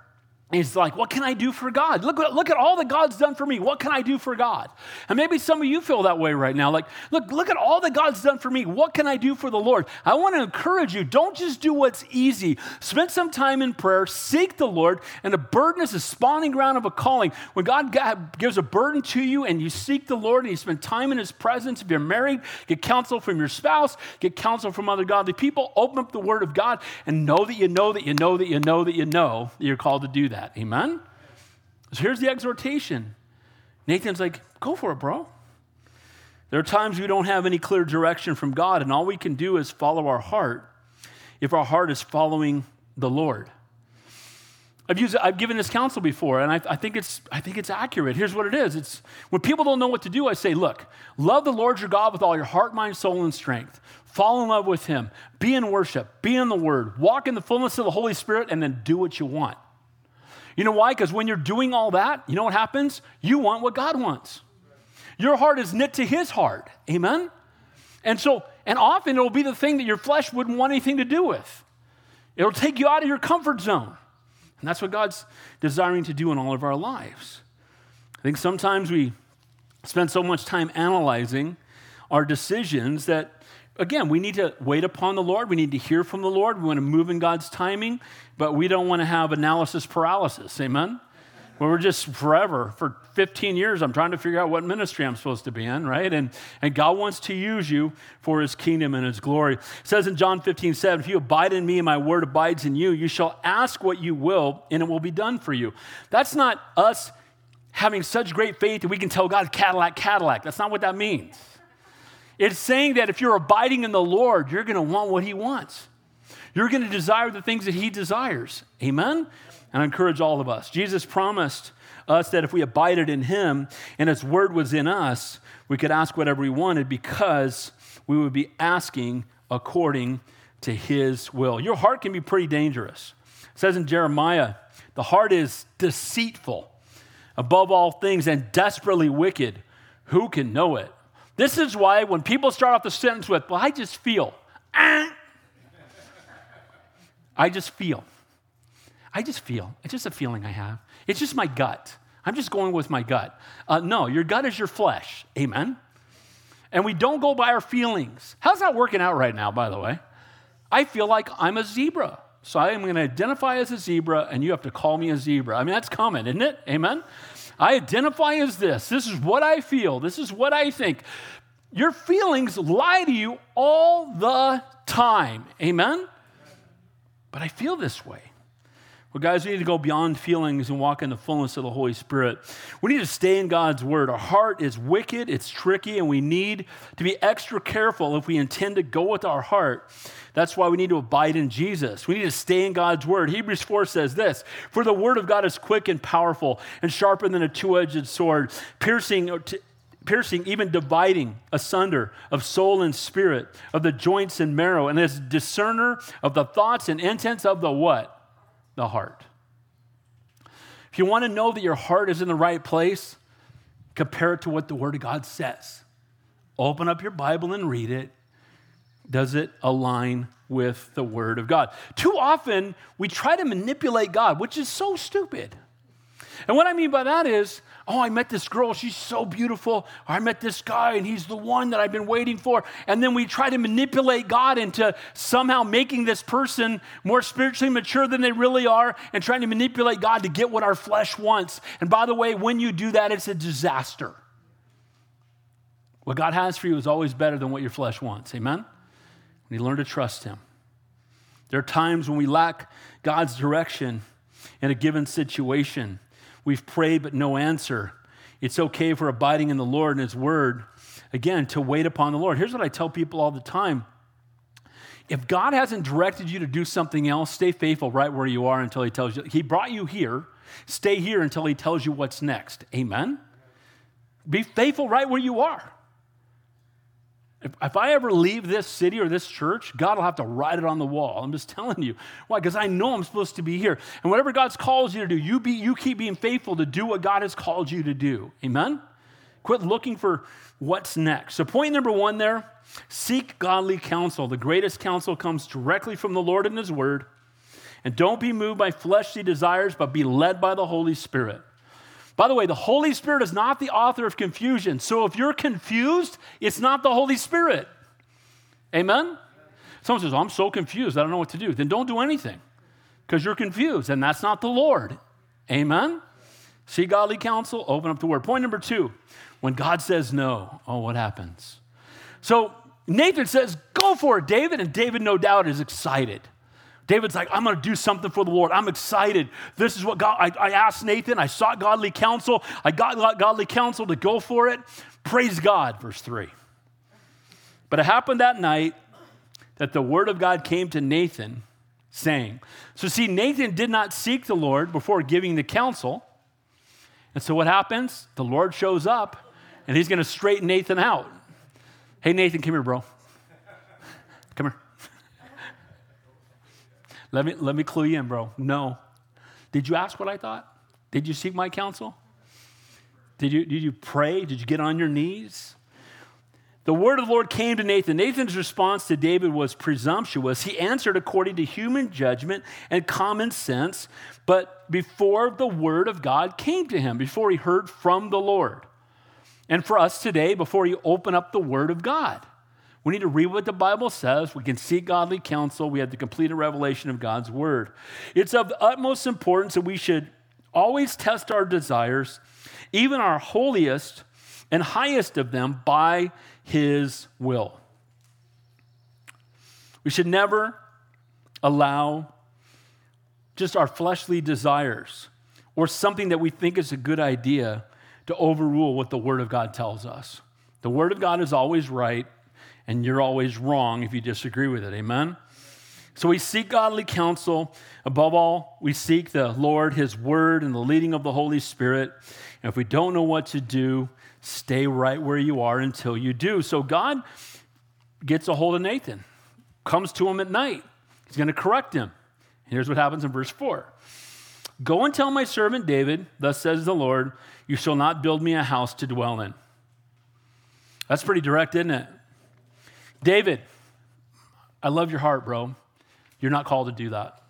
Speaker 1: He's like, what can I do for God? Look, look at all that God's done for me. What can I do for God? And maybe some of you feel that way right now. Like, look, look at all that God's done for me. What can I do for the Lord? I want to encourage you. Don't just do what's easy. Spend some time in prayer. Seek the Lord. And a burden is a spawning ground of a calling. When God gives a burden to you and you seek the Lord and you spend time in His presence, if you're married, get counsel from your spouse, get counsel from other godly people, open up the Word of God and know that you know that you know that you know that you know that you're called to do that that. Amen? So here's the exhortation Nathan's like, go for it, bro. There are times we don't have any clear direction from God, and all we can do is follow our heart if our heart is following the Lord. I've, used, I've given this counsel before, and I, I, think it's, I think it's accurate. Here's what it is it's when people don't know what to do, I say, look, love the Lord your God with all your heart, mind, soul, and strength. Fall in love with Him. Be in worship. Be in the Word. Walk in the fullness of the Holy Spirit, and then do what you want. You know why? Because when you're doing all that, you know what happens? You want what God wants. Your heart is knit to His heart. Amen? And so, and often it'll be the thing that your flesh wouldn't want anything to do with. It'll take you out of your comfort zone. And that's what God's desiring to do in all of our lives. I think sometimes we spend so much time analyzing our decisions that again, we need to wait upon the Lord. We need to hear from the Lord. We want to move in God's timing, but we don't want to have analysis paralysis. Amen? Where we're just forever, for 15 years, I'm trying to figure out what ministry I'm supposed to be in, right? And, and God wants to use you for his kingdom and his glory. It says in John 15, 7, if you abide in me and my word abides in you, you shall ask what you will, and it will be done for you. That's not us having such great faith that we can tell God, Cadillac, Cadillac. That's not what that means. It's saying that if you're abiding in the Lord, you're going to want what He wants. You're going to desire the things that He desires. Amen? And I encourage all of us. Jesus promised us that if we abided in him and his word was in us, we could ask whatever we wanted because we would be asking according to his will. Your heart can be pretty dangerous. It says in Jeremiah, the heart is deceitful above all things and desperately wicked. Who can know it? This is why when people start off the sentence with, Well, I just feel, ah, I just feel. I just feel. It's just a feeling I have. It's just my gut. I'm just going with my gut. Uh, no, your gut is your flesh. Amen. And we don't go by our feelings. How's that working out right now, by the way? I feel like I'm a zebra. So I am going to identify as a zebra, and you have to call me a zebra. I mean, that's common, isn't it? Amen? I identify as this. This is what I feel. This is what I think. Your feelings lie to you all the time. Amen? But I feel this way. Well, guys, we need to go beyond feelings and walk in the fullness of the Holy Spirit. We need to stay in God's Word. Our heart is wicked, it's tricky, and we need to be extra careful if we intend to go with our heart. That's why we need to abide in Jesus. We need to stay in God's Word. Hebrews 4 says this For the Word of God is quick and powerful and sharper than a two edged sword, piercing piercing, even dividing asunder of soul and spirit, of the joints and marrow, and is discerner of the thoughts and intents of the what? The heart. If you want to know that your heart is in the right place, compare it to what the Word of God says. Open up your Bible and read it. Does it align with the Word of God? Too often, we try to manipulate God, which is so stupid. And what I mean by that is, oh, I met this girl, she's so beautiful. Or I met this guy, and he's the one that I've been waiting for. And then we try to manipulate God into somehow making this person more spiritually mature than they really are, and trying to manipulate God to get what our flesh wants. And by the way, when you do that, it's a disaster. What God has for you is always better than what your flesh wants. Amen? When you learn to trust Him. There are times when we lack God's direction in a given situation. We've prayed, but no answer. It's okay for abiding in the Lord and His Word, again, to wait upon the Lord. Here's what I tell people all the time if God hasn't directed you to do something else, stay faithful right where you are until He tells you. He brought you here. Stay here until He tells you what's next. Amen? Be faithful right where you are. If, if I ever leave this city or this church, God will have to write it on the wall. I'm just telling you. Why? Because I know I'm supposed to be here. And whatever God's calls you to do, you, be, you keep being faithful to do what God has called you to do. Amen? Quit looking for what's next. So, point number one there seek godly counsel. The greatest counsel comes directly from the Lord and His Word. And don't be moved by fleshly desires, but be led by the Holy Spirit. By the way, the Holy Spirit is not the author of confusion. So if you're confused, it's not the Holy Spirit. Amen? Someone says, oh, I'm so confused, I don't know what to do. Then don't do anything because you're confused, and that's not the Lord. Amen? See godly counsel, open up the word. Point number two when God says no, oh, what happens? So Nathan says, Go for it, David. And David, no doubt, is excited. David's like, I'm going to do something for the Lord. I'm excited. This is what God, I, I asked Nathan. I sought godly counsel. I got godly counsel to go for it. Praise God, verse 3. But it happened that night that the word of God came to Nathan, saying, So, see, Nathan did not seek the Lord before giving the counsel. And so, what happens? The Lord shows up and he's going to straighten Nathan out. Hey, Nathan, come here, bro. Come here. Let me, let me clue you in, bro. No. Did you ask what I thought? Did you seek my counsel? Did you, did you pray? Did you get on your knees? The word of the Lord came to Nathan. Nathan's response to David was presumptuous. He answered according to human judgment and common sense, but before the word of God came to him, before he heard from the Lord. And for us today, before you open up the word of God. We need to read what the Bible says. We can seek godly counsel. We have the complete revelation of God's word. It's of the utmost importance that we should always test our desires, even our holiest and highest of them, by His will. We should never allow just our fleshly desires or something that we think is a good idea to overrule what the Word of God tells us. The Word of God is always right, and you're always wrong if you disagree with it. Amen? So we seek godly counsel. Above all, we seek the Lord, His Word, and the leading of the Holy Spirit. And if we don't know what to do, stay right where you are until you do. So God gets a hold of Nathan, comes to him at night. He's going to correct him. Here's what happens in verse 4 Go and tell my servant David, thus says the Lord, you shall not build me a house to dwell in. That's pretty direct, isn't it? David, I love your heart, bro. You're not called to do that.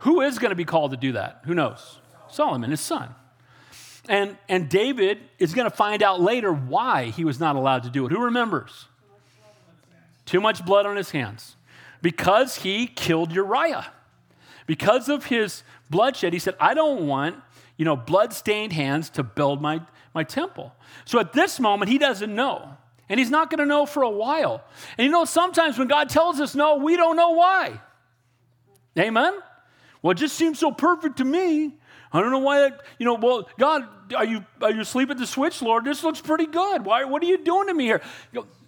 Speaker 1: Who is going to be called to do that? Who knows? Solomon, his son. And, and David is going to find out later why he was not allowed to do it. Who remembers? Too much blood on his hands. Because he killed Uriah. Because of his bloodshed, he said, I don't want, you know, blood-stained hands to build my, my temple. So at this moment, he doesn't know. And he's not going to know for a while. And you know, sometimes when God tells us no, we don't know why. Amen? Well, it just seems so perfect to me. I don't know why, that, you know, well, God, are you, are you asleep at the switch, Lord? This looks pretty good. Why, what are you doing to me here?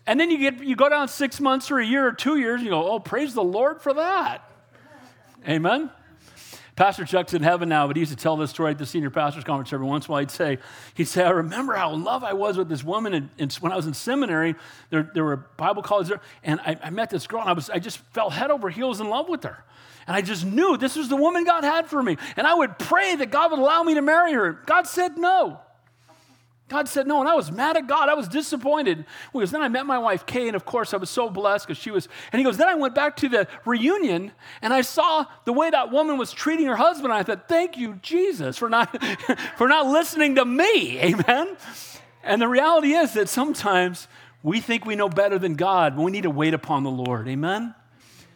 Speaker 1: And then you, get, you go down six months or a year or two years, and you go, oh, praise the Lord for that. Amen? Pastor Chuck's in heaven now, but he used to tell this story at the senior pastors conference every once in a while. He'd say, he'd say, I remember how in love I was with this woman and, and when I was in seminary. There, there were Bible colleges there, and I, I, met this girl, and I, was, I just fell head over heels in love with her. And I just knew this was the woman God had for me. And I would pray that God would allow me to marry her. God said no. God said no, and I was mad at God. I was disappointed. Because then I met my wife, Kay, and of course I was so blessed because she was. And he goes, then I went back to the reunion and I saw the way that woman was treating her husband. And I thought, thank you, Jesus, for not, for not listening to me. Amen. And the reality is that sometimes we think we know better than God, but we need to wait upon the Lord. Amen.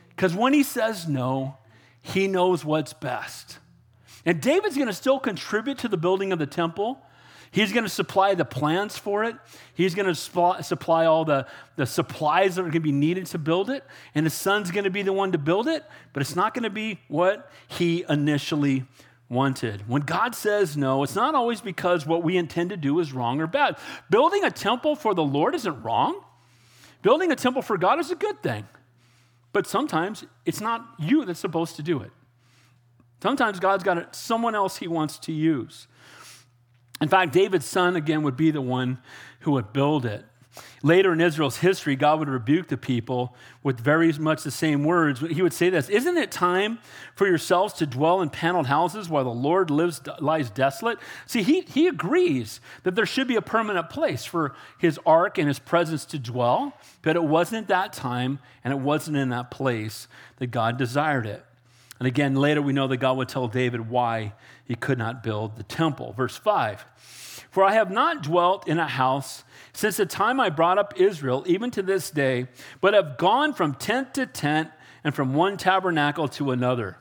Speaker 1: Because when he says no, he knows what's best. And David's going to still contribute to the building of the temple. He's going to supply the plans for it. He's going to supply all the, the supplies that are going to be needed to build it. And his son's going to be the one to build it, but it's not going to be what he initially wanted. When God says no, it's not always because what we intend to do is wrong or bad. Building a temple for the Lord isn't wrong, building a temple for God is a good thing. But sometimes it's not you that's supposed to do it. Sometimes God's got someone else he wants to use. In fact, David's son, again, would be the one who would build it. Later in Israel's history, God would rebuke the people with very much the same words. He would say this Isn't it time for yourselves to dwell in paneled houses while the Lord lives, lies desolate? See, he, he agrees that there should be a permanent place for his ark and his presence to dwell, but it wasn't that time and it wasn't in that place that God desired it. And again, later we know that God would tell David why he could not build the temple. Verse 5 For I have not dwelt in a house since the time I brought up Israel, even to this day, but have gone from tent to tent and from one tabernacle to another.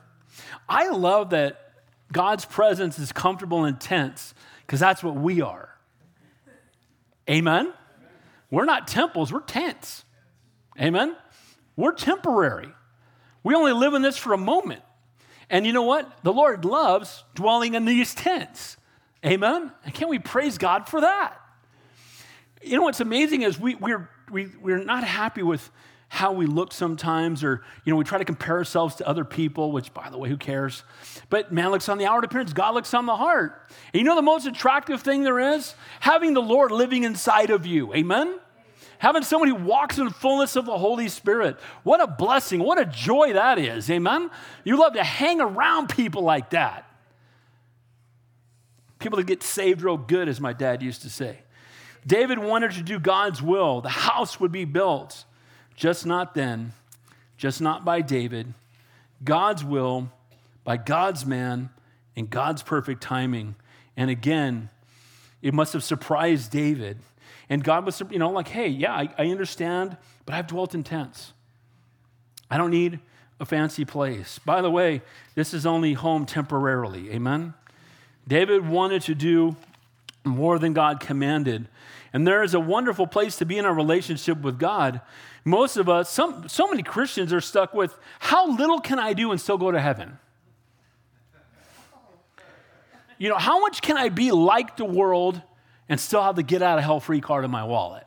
Speaker 1: I love that God's presence is comfortable in tents because that's what we are. Amen? We're not temples, we're tents. Amen? We're temporary. We only live in this for a moment. And you know what? The Lord loves dwelling in these tents. Amen? And can we praise God for that? You know what's amazing is we, we're, we, we're not happy with how we look sometimes, or, you know, we try to compare ourselves to other people, which, by the way, who cares? But man looks on the outward appearance, God looks on the heart. And you know the most attractive thing there is? Having the Lord living inside of you. Amen? having someone who walks in the fullness of the Holy Spirit. What a blessing. What a joy that is. Amen. You love to hang around people like that. People that get saved real good, as my dad used to say. David wanted to do God's will. The house would be built. Just not then, just not by David. God's will, by God's man, in God's perfect timing. And again, it must have surprised David and God was, you know, like, hey, yeah, I, I understand, but I've dwelt in tents. I don't need a fancy place. By the way, this is only home temporarily. Amen? David wanted to do more than God commanded. And there is a wonderful place to be in our relationship with God. Most of us, some, so many Christians are stuck with how little can I do and still go to heaven? You know, how much can I be like the world and still have the get out of hell free card in my wallet.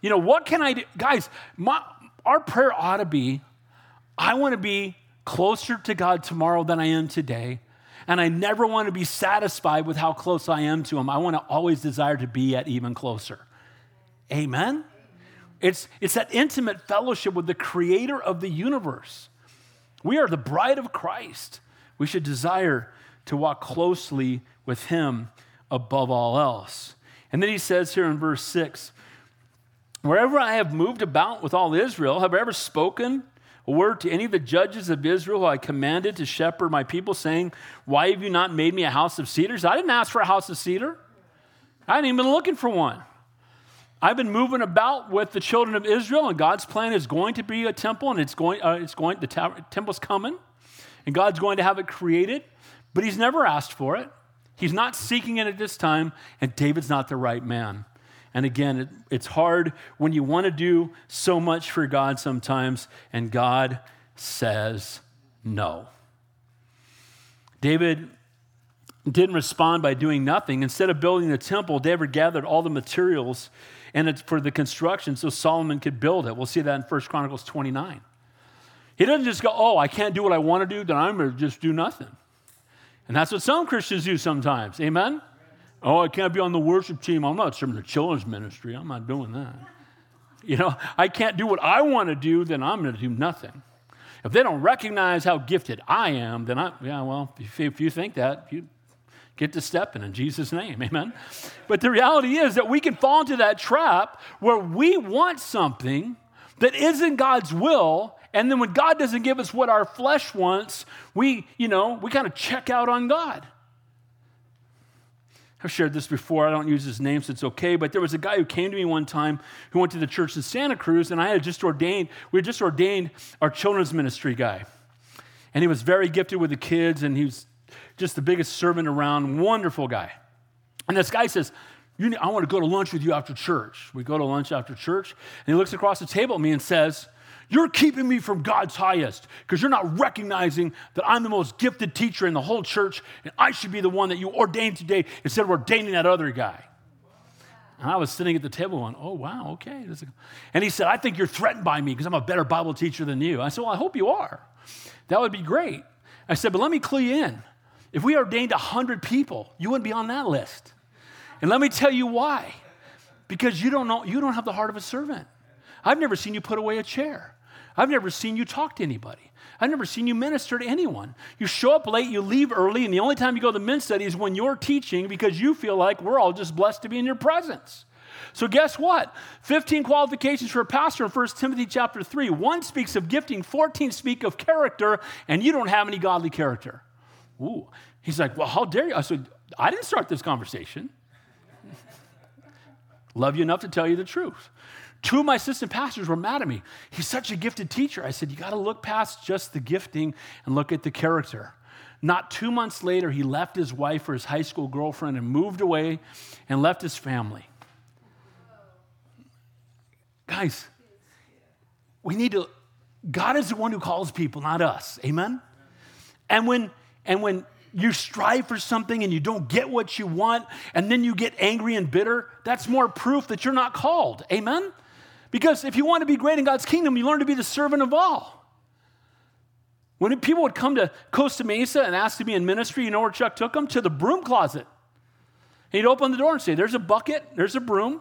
Speaker 1: You know, what can I do? Guys, my, our prayer ought to be I want to be closer to God tomorrow than I am today. And I never want to be satisfied with how close I am to Him. I want to always desire to be at even closer. Amen? It's, it's that intimate fellowship with the creator of the universe. We are the bride of Christ. We should desire to walk closely with Him above all else. And then he says here in verse 6 Wherever I have moved about with all Israel, have I ever spoken word to any of the judges of Israel who I commanded to shepherd my people, saying, Why have you not made me a house of cedars? I didn't ask for a house of cedar. I hadn't even been looking for one. I've been moving about with the children of Israel, and God's plan is going to be a temple, and it's going, uh, it's going the temple's coming, and God's going to have it created, but He's never asked for it. He's not seeking it at this time, and David's not the right man. And again, it, it's hard when you want to do so much for God sometimes, and God says no. David didn't respond by doing nothing. Instead of building the temple, David gathered all the materials and it's for the construction so Solomon could build it. We'll see that in 1 Chronicles 29. He doesn't just go, Oh, I can't do what I want to do, then I'm going to just do nothing. And that's what some Christians do sometimes. Amen? Oh, I can't be on the worship team. I'm not serving the children's ministry. I'm not doing that. You know, I can't do what I want to do, then I'm going to do nothing. If they don't recognize how gifted I am, then I, yeah, well, if, if you think that, you get to stepping in Jesus' name. Amen. But the reality is that we can fall into that trap where we want something that isn't God's will. And then when God doesn't give us what our flesh wants, we, you know, we kind of check out on God. I've shared this before. I don't use his name, so it's okay. But there was a guy who came to me one time who went to the church in Santa Cruz, and I had just ordained, we had just ordained our children's ministry guy. And he was very gifted with the kids, and he was just the biggest servant around, wonderful guy. And this guy says, I want to go to lunch with you after church. We go to lunch after church, and he looks across the table at me and says, you're keeping me from God's highest because you're not recognizing that I'm the most gifted teacher in the whole church and I should be the one that you ordained today instead of ordaining that other guy. And I was sitting at the table going, oh, wow, okay. And he said, I think you're threatened by me because I'm a better Bible teacher than you. I said, well, I hope you are. That would be great. I said, but let me clue you in. If we ordained 100 people, you wouldn't be on that list. And let me tell you why. Because you don't know, you don't have the heart of a servant. I've never seen you put away a chair. I've never seen you talk to anybody. I've never seen you minister to anyone. You show up late, you leave early, and the only time you go to the men's study is when you're teaching because you feel like we're all just blessed to be in your presence. So guess what? 15 qualifications for a pastor in 1 Timothy chapter 3. One speaks of gifting, 14 speak of character, and you don't have any godly character. Ooh. He's like, Well, how dare you? I said, I didn't start this conversation. Love you enough to tell you the truth. Two of my assistant pastors were mad at me. He's such a gifted teacher. I said, You got to look past just the gifting and look at the character. Not two months later, he left his wife or his high school girlfriend and moved away and left his family. Guys, we need to, God is the one who calls people, not us. Amen? And when, and when you strive for something and you don't get what you want, and then you get angry and bitter, that's more proof that you're not called. Amen? Because if you want to be great in God's kingdom, you learn to be the servant of all. When people would come to Costa Mesa and ask to be in ministry, you know where Chuck took them? To the broom closet. He'd open the door and say, There's a bucket, there's a broom,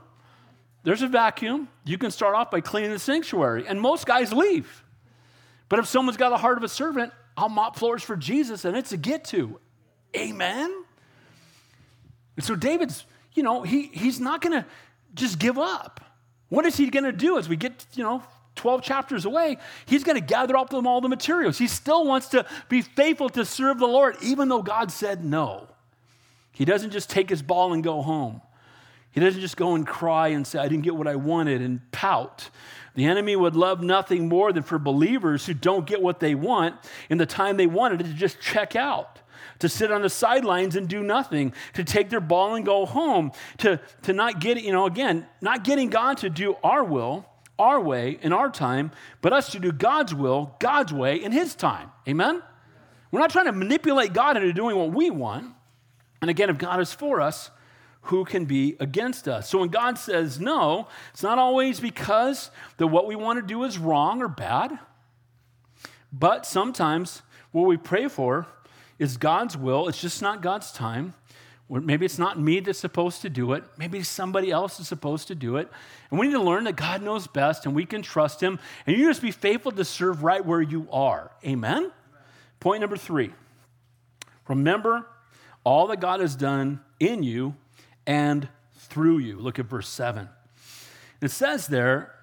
Speaker 1: there's a vacuum. You can start off by cleaning the sanctuary. And most guys leave. But if someone's got the heart of a servant, I'll mop floors for Jesus and it's a get to. Amen? And so David's, you know, he, he's not going to just give up. What is he going to do as we get, you know, 12 chapters away? He's going to gather up them all the materials. He still wants to be faithful to serve the Lord, even though God said no. He doesn't just take his ball and go home. He doesn't just go and cry and say, I didn't get what I wanted and pout. The enemy would love nothing more than for believers who don't get what they want in the time they wanted to just check out to sit on the sidelines and do nothing, to take their ball and go home, to, to not get, it, you know, again, not getting God to do our will, our way, in our time, but us to do God's will, God's way, in His time. Amen? We're not trying to manipulate God into doing what we want. And again, if God is for us, who can be against us? So when God says no, it's not always because that what we want to do is wrong or bad But sometimes what we pray for is God's will, it's just not God's time. Maybe it's not me that's supposed to do it. Maybe somebody else is supposed to do it. And we need to learn that God knows best and we can trust Him. And you just be faithful to serve right where you are. Amen? Amen? Point number three remember all that God has done in you and through you. Look at verse 7. It says there,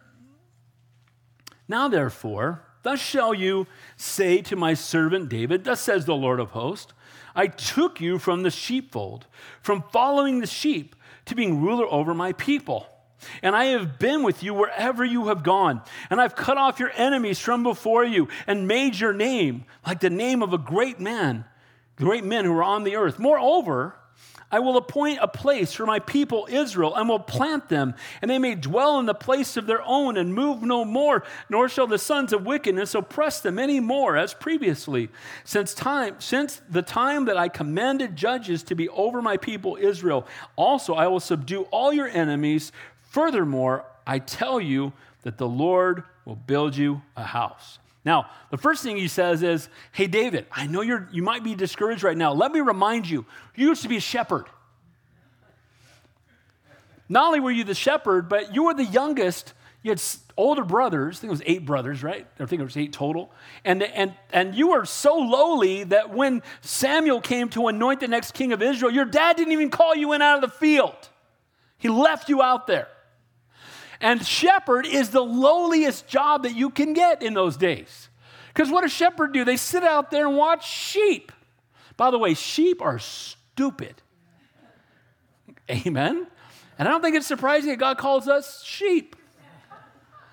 Speaker 1: Now therefore, thus shall you say to my servant David, Thus says the Lord of hosts, I took you from the sheepfold, from following the sheep, to being ruler over my people. And I have been with you wherever you have gone. And I've cut off your enemies from before you and made your name like the name of a great man, great men who are on the earth. Moreover, I will appoint a place for my people Israel and will plant them, and they may dwell in the place of their own and move no more, nor shall the sons of wickedness oppress them any more as previously. Since time since the time that I commanded judges to be over my people Israel, also I will subdue all your enemies. Furthermore, I tell you that the Lord will build you a house. Now, the first thing he says is, Hey, David, I know you're, you might be discouraged right now. Let me remind you, you used to be a shepherd. Not only were you the shepherd, but you were the youngest. You had older brothers. I think it was eight brothers, right? I think it was eight total. And, and, and you were so lowly that when Samuel came to anoint the next king of Israel, your dad didn't even call you in out of the field, he left you out there. And shepherd is the lowliest job that you can get in those days. Because what does shepherd do? They sit out there and watch sheep. By the way, sheep are stupid. Amen? And I don't think it's surprising that God calls us sheep.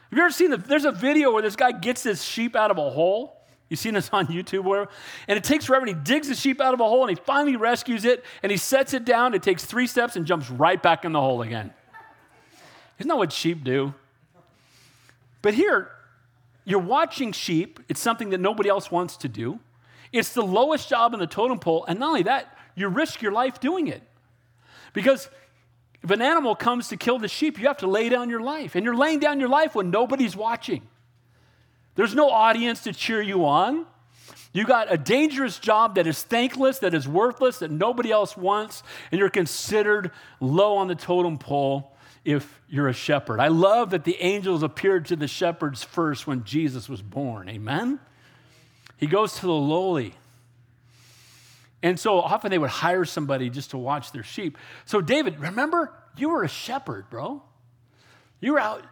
Speaker 1: Have you ever seen the, there's a video where this guy gets this sheep out of a hole? You've seen this on YouTube where, and it takes forever. And he digs the sheep out of a hole and he finally rescues it and he sets it down. It takes three steps and jumps right back in the hole again. Isn't that what sheep do? But here, you're watching sheep. It's something that nobody else wants to do. It's the lowest job in the totem pole. And not only that, you risk your life doing it. Because if an animal comes to kill the sheep, you have to lay down your life. And you're laying down your life when nobody's watching. There's no audience to cheer you on. You got a dangerous job that is thankless, that is worthless, that nobody else wants, and you're considered low on the totem pole if you're a shepherd. I love that the angels appeared to the shepherds first when Jesus was born. Amen? He goes to the lowly. And so often they would hire somebody just to watch their sheep. So, David, remember, you were a shepherd, bro. You were out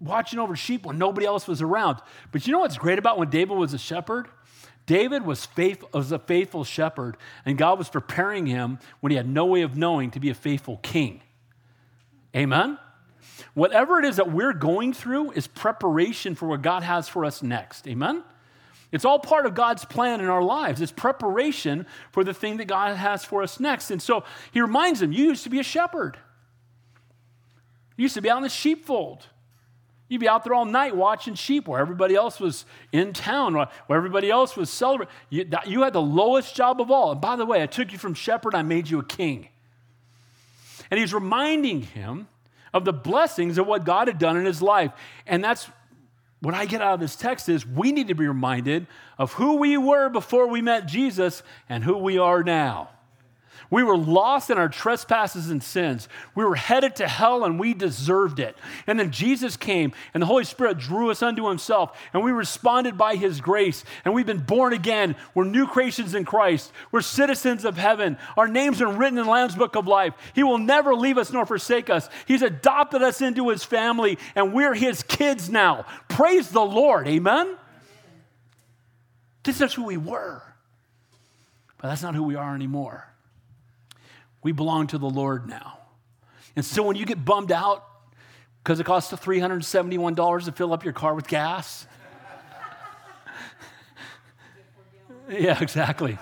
Speaker 1: watching over sheep when nobody else was around. But you know what's great about when David was a shepherd? David was, faith, was a faithful shepherd, and God was preparing him when he had no way of knowing to be a faithful king. Amen? Whatever it is that we're going through is preparation for what God has for us next. Amen? It's all part of God's plan in our lives. It's preparation for the thing that God has for us next. And so he reminds them, You used to be a shepherd. You used to be out in the sheepfold. You'd be out there all night watching sheep where everybody else was in town, where everybody else was celebrating. You, you had the lowest job of all. And by the way, I took you from shepherd, I made you a king. And he's reminding him of the blessings of what God had done in his life. And that's what I get out of this text is we need to be reminded of who we were before we met Jesus and who we are now. We were lost in our trespasses and sins. We were headed to hell and we deserved it. And then Jesus came and the Holy Spirit drew us unto himself and we responded by his grace. And we've been born again. We're new creations in Christ. We're citizens of heaven. Our names are written in the Lamb's book of life. He will never leave us nor forsake us. He's adopted us into his family and we're his kids now. Praise the Lord. Amen? This is who we were. But that's not who we are anymore. We belong to the Lord now. And so when you get bummed out because it costs $371 to fill up your car with gas, yeah, exactly.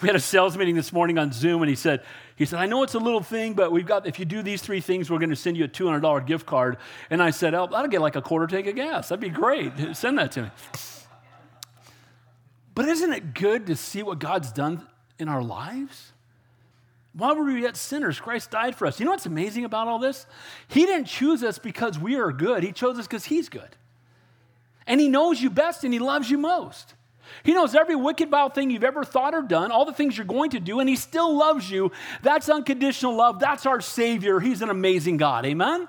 Speaker 1: We had a sales meeting this morning on Zoom, and he said, he said, I know it's a little thing, but we've got, if you do these three things, we're going to send you a $200 gift card. And I said, oh, that'll get like a quarter tank of gas. That'd be great. Send that to me. But isn't it good to see what God's done in our lives? While we were yet sinners, Christ died for us. You know what's amazing about all this? He didn't choose us because we are good, He chose us because He's good. And He knows you best and He loves you most. He knows every wicked, vile thing you've ever thought or done, all the things you're going to do, and He still loves you. That's unconditional love. That's our Savior. He's an amazing God. Amen?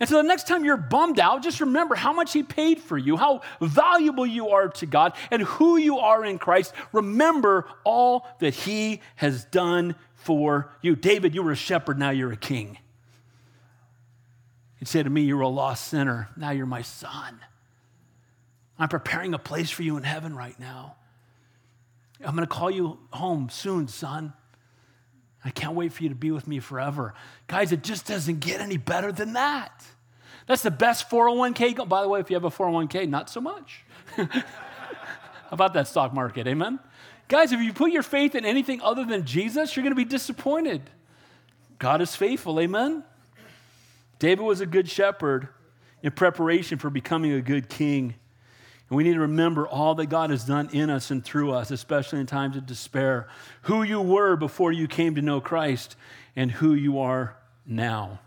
Speaker 1: And so the next time you're bummed out, just remember how much He paid for you, how valuable you are to God, and who you are in Christ. Remember all that He has done for you. David, you were a shepherd, now you're a king. He'd say to me, You were a lost sinner, now you're my son. I'm preparing a place for you in heaven right now. I'm going to call you home soon, son. I can't wait for you to be with me forever. Guys, it just doesn't get any better than that. That's the best 401k. By the way, if you have a 401k, not so much. How about that stock market? Amen? Guys, if you put your faith in anything other than Jesus, you're going to be disappointed. God is faithful. Amen? David was a good shepherd in preparation for becoming a good king. And we need to remember all that God has done in us and through us, especially in times of despair. Who you were before you came to know Christ and who you are now.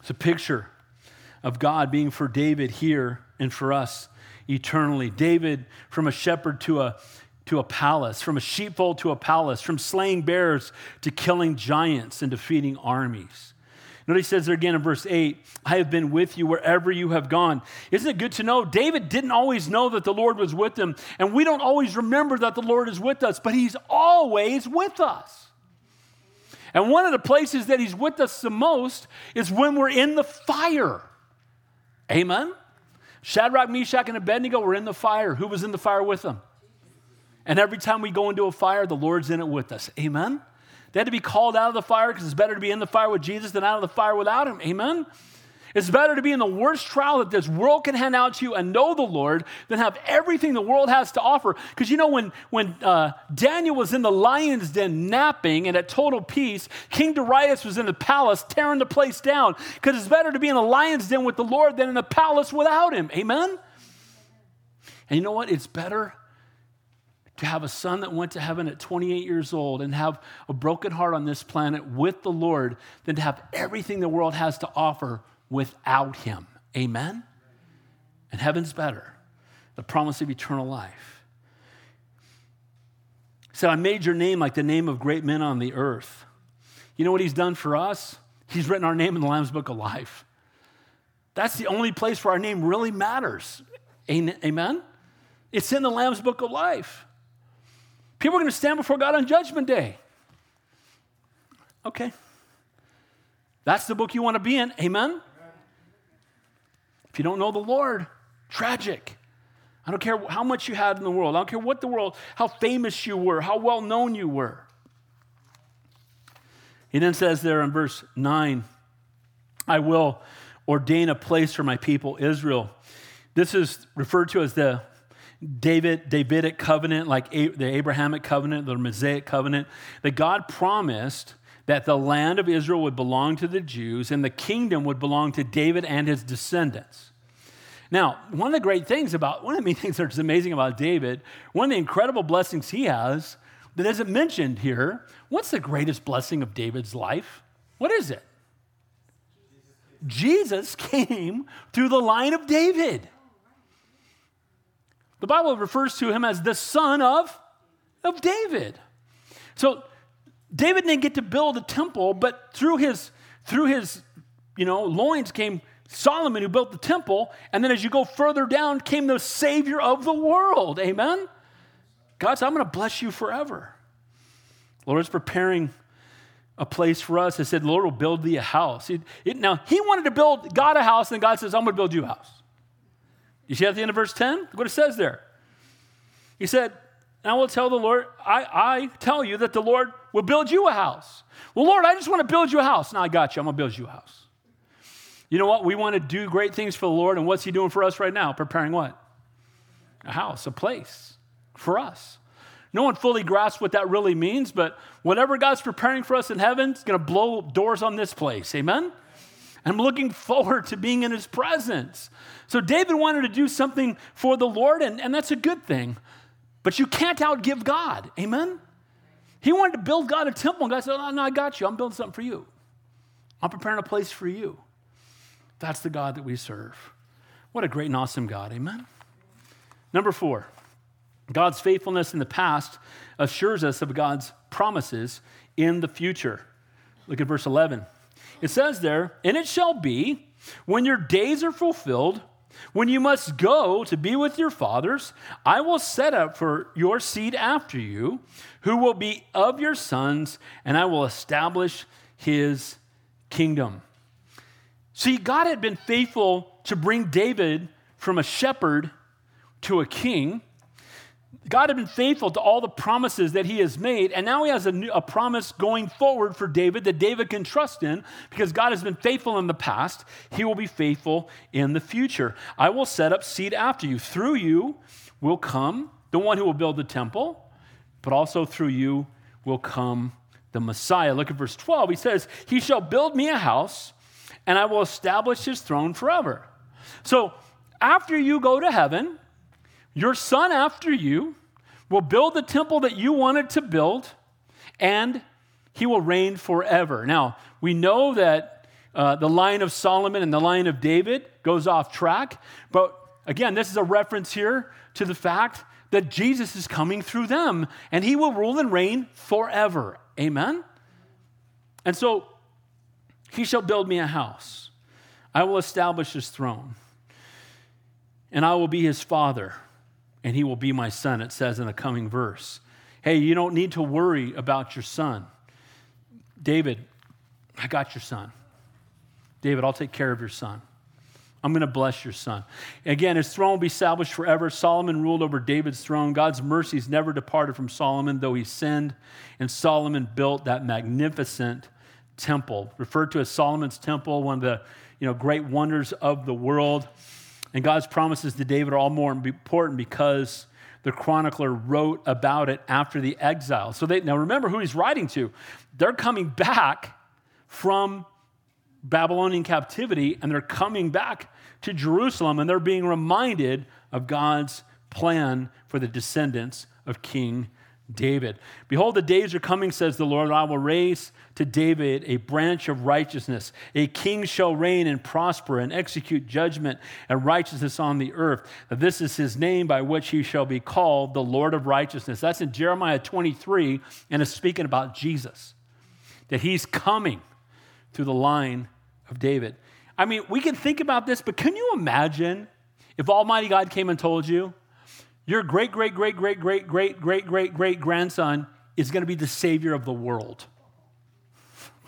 Speaker 1: It's a picture of God being for David here and for us eternally. David, from a shepherd to a, to a palace, from a sheepfold to a palace, from slaying bears to killing giants and defeating armies. Notice he says there again in verse 8, I have been with you wherever you have gone. Isn't it good to know? David didn't always know that the Lord was with him, and we don't always remember that the Lord is with us, but he's always with us. And one of the places that he's with us the most is when we're in the fire. Amen? Shadrach, Meshach, and Abednego were in the fire. Who was in the fire with them? And every time we go into a fire, the Lord's in it with us. Amen? They had to be called out of the fire because it's better to be in the fire with Jesus than out of the fire without him. Amen? It's better to be in the worst trial that this world can hand out to you and know the Lord than have everything the world has to offer. Because you know, when, when uh, Daniel was in the lion's den napping and at total peace, King Darius was in the palace tearing the place down. Because it's better to be in the lion's den with the Lord than in the palace without him. Amen? And you know what? It's better to have a son that went to heaven at 28 years old and have a broken heart on this planet with the Lord than to have everything the world has to offer without him. Amen? And heaven's better. The promise of eternal life. He said, I made your name like the name of great men on the earth. You know what he's done for us? He's written our name in the Lamb's Book of Life. That's the only place where our name really matters. Amen? It's in the Lamb's Book of Life. People are going to stand before God on Judgment Day. Okay. That's the book you want to be in. Amen? If you don't know the Lord, tragic. I don't care how much you had in the world. I don't care what the world, how famous you were, how well known you were. He then says there in verse 9, I will ordain a place for my people, Israel. This is referred to as the David, Davidic covenant, like the Abrahamic covenant, the Mosaic covenant, that God promised that the land of Israel would belong to the Jews and the kingdom would belong to David and his descendants. Now, one of the great things about, one of the things that's amazing about David, one of the incredible blessings he has that isn't mentioned here, what's the greatest blessing of David's life? What is it? Jesus came through the line of David. The Bible refers to him as the son of, of David. So David didn't get to build a temple, but through his, through his you know, loins came Solomon who built the temple. And then as you go further down came the Savior of the world. Amen? God said, I'm going to bless you forever. Lord is preparing a place for us. He said, Lord will build thee a house. It, it, now, he wanted to build God a house, and God says, I'm going to build you a house. You see at the end of verse 10? Look what it says there. He said, I will tell the Lord, I, I tell you that the Lord will build you a house. Well, Lord, I just want to build you a house. Now I got you. I'm going to build you a house. You know what? We want to do great things for the Lord. And what's He doing for us right now? Preparing what? A house, a place for us. No one fully grasps what that really means, but whatever God's preparing for us in heaven is going to blow doors on this place. Amen? I'm looking forward to being in his presence. So David wanted to do something for the Lord, and, and that's a good thing. But you can't outgive God. Amen? He wanted to build God a temple, and God said, oh, No, I got you. I'm building something for you. I'm preparing a place for you. That's the God that we serve. What a great and awesome God. Amen. Number four, God's faithfulness in the past assures us of God's promises in the future. Look at verse 11. It says there, And it shall be when your days are fulfilled, when you must go to be with your fathers, I will set up for your seed after you, who will be of your sons, and I will establish his kingdom. See, God had been faithful to bring David from a shepherd to a king. God had been faithful to all the promises that he has made, and now he has a, new, a, promise going forward for David that David can trust in because God has been faithful in the past. He will be faithful in the future. I will set up seed after you. Through you will come the one who will build the temple, but also through you will come the Messiah. Look at verse 12. He says, He shall build me a house, and I will establish his throne forever. So after you go to heaven, your son after you will build the temple that you wanted to build, and he will reign forever. Now, we know that uh, the line of Solomon and the line of David goes off track, but again, this is a reference here to the fact that Jesus is coming through them, and he will rule and reign forever. Amen? And so, he shall build me a house. I will establish his throne, and I will be his father and he will be my son, it says in the coming verse. Hey, you don't need to worry about your son. David, I got your son. David, I'll take care of your son. I'm going to bless your son. Again, his throne will be established forever. Solomon ruled over David's throne. God's mercies never departed from Solomon, though he sinned. And Solomon built that magnificent temple, referred to as Solomon's temple, one of the you know, great wonders of the world. And God's promises to David are all more important because the chronicler wrote about it after the exile. So they, now remember who he's writing to. They're coming back from Babylonian captivity and they're coming back to Jerusalem and they're being reminded of God's plan for the descendants of King David. Behold, the days are coming, says the Lord. I will raise to David a branch of righteousness. A king shall reign and prosper and execute judgment and righteousness on the earth. This is his name by which he shall be called the Lord of righteousness. That's in Jeremiah 23, and it's speaking about Jesus, that he's coming through the line of David. I mean, we can think about this, but can you imagine if Almighty God came and told you, your great, great, great, great, great, great, great, great, great grandson is going to be the Savior of the world.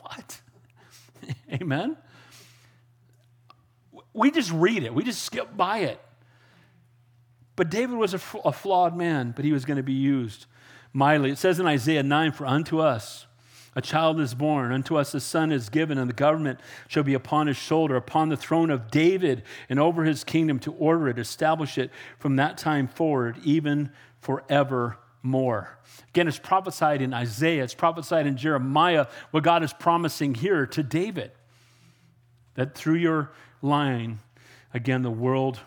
Speaker 1: What? Amen? We just read it, we just skip by it. But David was a, flawed man, but he was going to be used mightily. It says in Isaiah 9 For unto us, a child is born, unto us a son is given, and the government shall be upon his shoulder, upon the throne of David, and over his kingdom to order it, establish it from that time forward, even forevermore. Again, it's prophesied in Isaiah, it's prophesied in Jeremiah, what God is promising here to David. That through your line, again, the world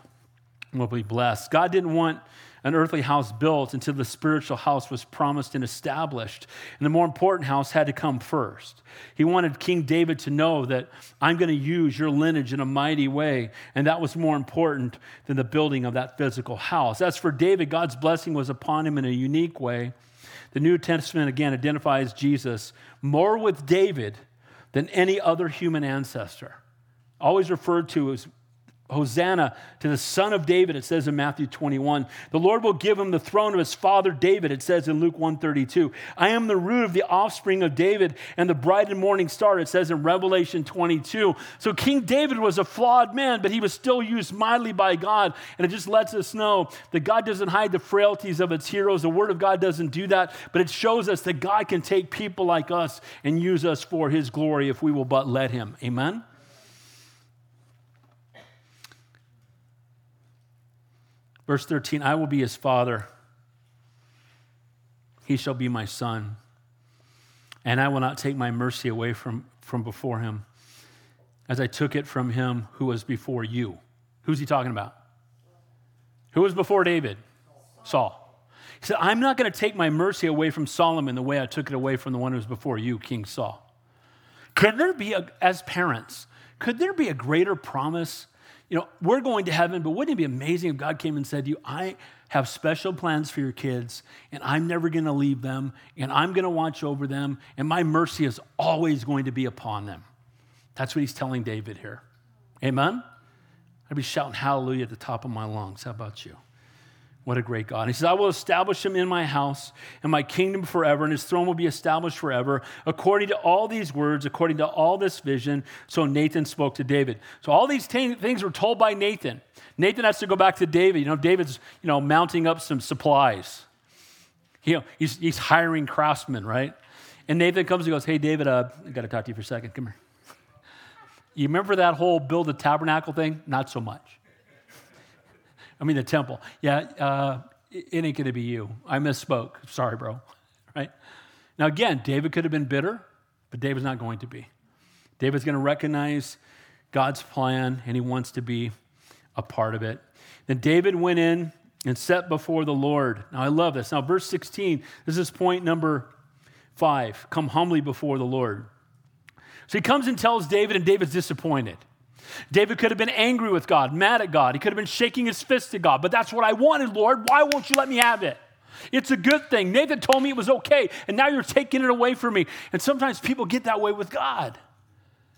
Speaker 1: will be blessed. God didn't want an earthly house built until the spiritual house was promised and established. And the more important house had to come first. He wanted King David to know that I'm going to use your lineage in a mighty way. And that was more important than the building of that physical house. As for David, God's blessing was upon him in a unique way. The New Testament again identifies Jesus more with David than any other human ancestor. Always referred to as Hosanna to the son of David, it says in Matthew 21. The Lord will give him the throne of his father David, it says in Luke 132. I am the root of the offspring of David and the bright and morning star, it says in Revelation 22. So King David was a flawed man, but he was still used mightily by God. And it just lets us know that God doesn't hide the frailties of its heroes. The Word of God doesn't do that, but it shows us that God can take people like us and use us for his glory if we will but let him. Amen? Verse 13 I will be his father, he shall be my son, and I will not take my mercy away from, from before him, as I took it from him who was before you. Who's he talking about? Who was before David? Saul. He said, I'm not going to take my mercy away from Solomon the way I took it away from the one who was before you, King Saul. Could there be, a, as parents, could there be a greater promise you know, we're going to heaven, but wouldn't it be amazing if God came and said to you, I have special plans for your kids, and I'm never going to leave them, and I'm going to watch over them, and my mercy is always going to be upon them. That's what he's telling David here. Amen? I'd be shouting hallelujah at the top of my lungs. How about you? What a great God. He says, I will establish him in my house and my kingdom forever, and his throne will be established forever, according to all these words, according to all this vision. So Nathan spoke to David. So all these t- things were told by Nathan. Nathan has to go back to David. You know, David's, you know, mounting up some supplies. You know, he's, he's hiring craftsmen, right? And Nathan comes and goes, Hey, David, uh, I got to talk to you for a second. Come here. You remember that whole build a tabernacle thing? Not so much. I mean, the temple. Yeah, uh, it ain't going to be you. I misspoke. Sorry, bro. Right? Now, again, David could have been bitter, but David's not going to be. David's going to recognize God's plan, and he wants to be a part of it. Then David went in and set before the Lord. Now, I love this. Now, verse 16, this is point number five come humbly before the Lord. So he comes and tells David, and David's disappointed. David could have been angry with God, mad at God. He could have been shaking his fist at God, but that's what I wanted, Lord. Why won't you let me have it? It's a good thing. Nathan told me it was okay, and now you're taking it away from me. And sometimes people get that way with God.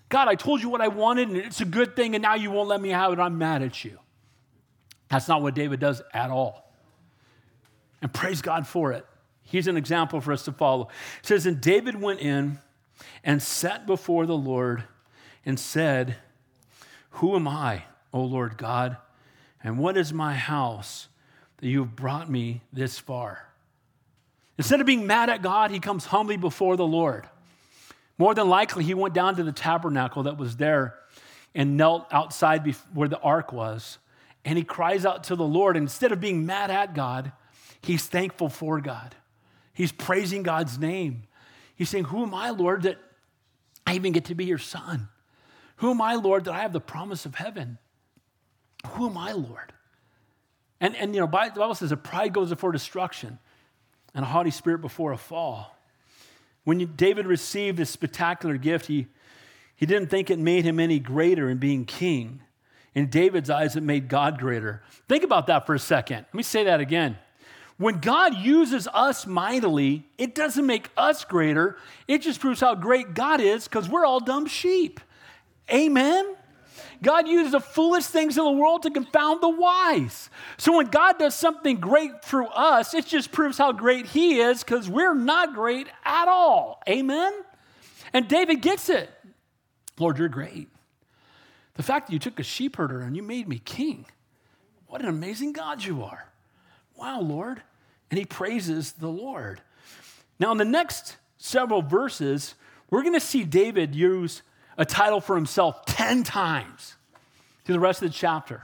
Speaker 1: God, I told you what I wanted, and it's a good thing, and now you won't let me have it. I'm mad at you. That's not what David does at all. And praise God for it. He's an example for us to follow. It says, And David went in and sat before the Lord and said, who am I, O Lord God? And what is my house that you have brought me this far? Instead of being mad at God, he comes humbly before the Lord. More than likely, he went down to the tabernacle that was there and knelt outside where the ark was. And he cries out to the Lord. Instead of being mad at God, he's thankful for God. He's praising God's name. He's saying, Who am I, Lord, that I even get to be your son? Who am I, Lord, that I have the promise of heaven? Who am I, Lord? And, and you know, the Bible says that pride goes before destruction and a haughty spirit before a fall. When David received this spectacular gift, he, he didn't think it made him any greater in being king. In David's eyes, it made God greater. Think about that for a second. Let me say that again. When God uses us mightily, it doesn't make us greater. It just proves how great God is because we're all dumb sheep. Amen? God uses the foolish things in the world to confound the wise. So when God does something great through us, it just proves how great He is because we're not great at all. Amen? And David gets it. Lord, you're great. The fact that you took a sheep herder and you made me king, what an amazing God you are. Wow, Lord. And he praises the Lord. Now, in the next several verses, we're going to see David use a title for himself 10 times through the rest of the chapter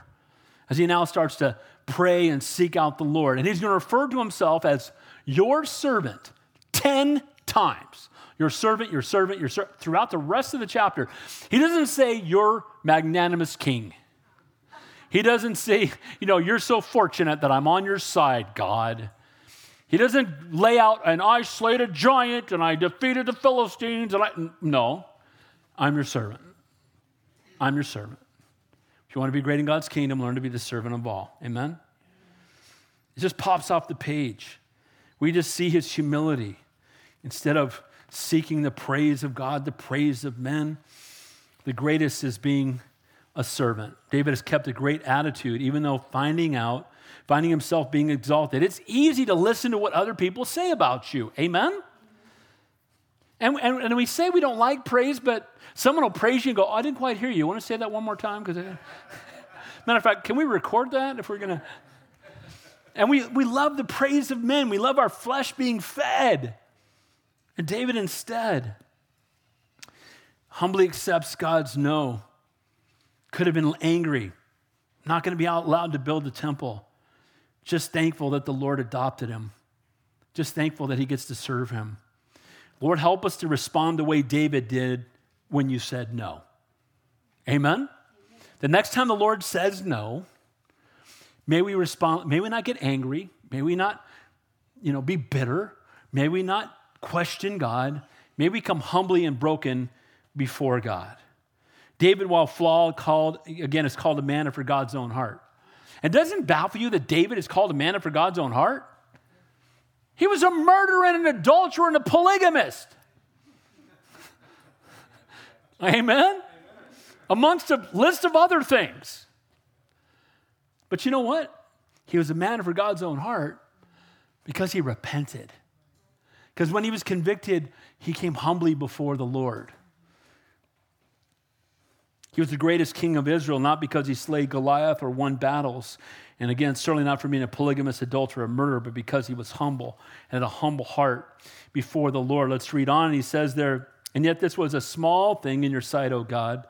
Speaker 1: as he now starts to pray and seek out the Lord. And he's going to refer to himself as your servant 10 times. Your servant, your servant, your servant. Throughout the rest of the chapter, he doesn't say, Your magnanimous king. He doesn't say, You know, you're so fortunate that I'm on your side, God. He doesn't lay out, and I slayed a giant and I defeated the Philistines. And I, no, I'm your servant. I'm your servant. If you want to be great in God's kingdom, learn to be the servant of all. Amen? It just pops off the page. We just see his humility. Instead of seeking the praise of God, the praise of men, the greatest is being a servant. David has kept a great attitude, even though finding out, finding himself being exalted. It's easy to listen to what other people say about you. Amen? And, and, and we say we don't like praise, but someone will praise you and go, oh, I didn't quite hear you. You want to say that one more time? Because uh, Matter of fact, can we record that if we're going to? And we, we love the praise of men. We love our flesh being fed. And David instead humbly accepts God's no. Could have been angry, not going to be allowed to build the temple. Just thankful that the Lord adopted him. Just thankful that he gets to serve him. Lord, help us to respond the way David did when you said no. Amen? The next time the Lord says no, may we respond, may we not get angry, may we not, you know, be bitter, may we not question God, may we come humbly and broken before God. David, while flawed, called, again, is called a man after God's own heart. And doesn't baffle you that David is called a man after God's own heart? He was a murderer and an adulterer and a polygamist. Amen? Amongst a list of other things. But you know what? He was a man for God's own heart because he repented. Because when he was convicted, he came humbly before the Lord. He was the greatest king of Israel, not because he slayed Goliath or won battles. And again, certainly not for being a polygamous adulterer, a murderer, but because he was humble and had a humble heart before the Lord. Let's read on. And he says there, and yet this was a small thing in your sight, O God.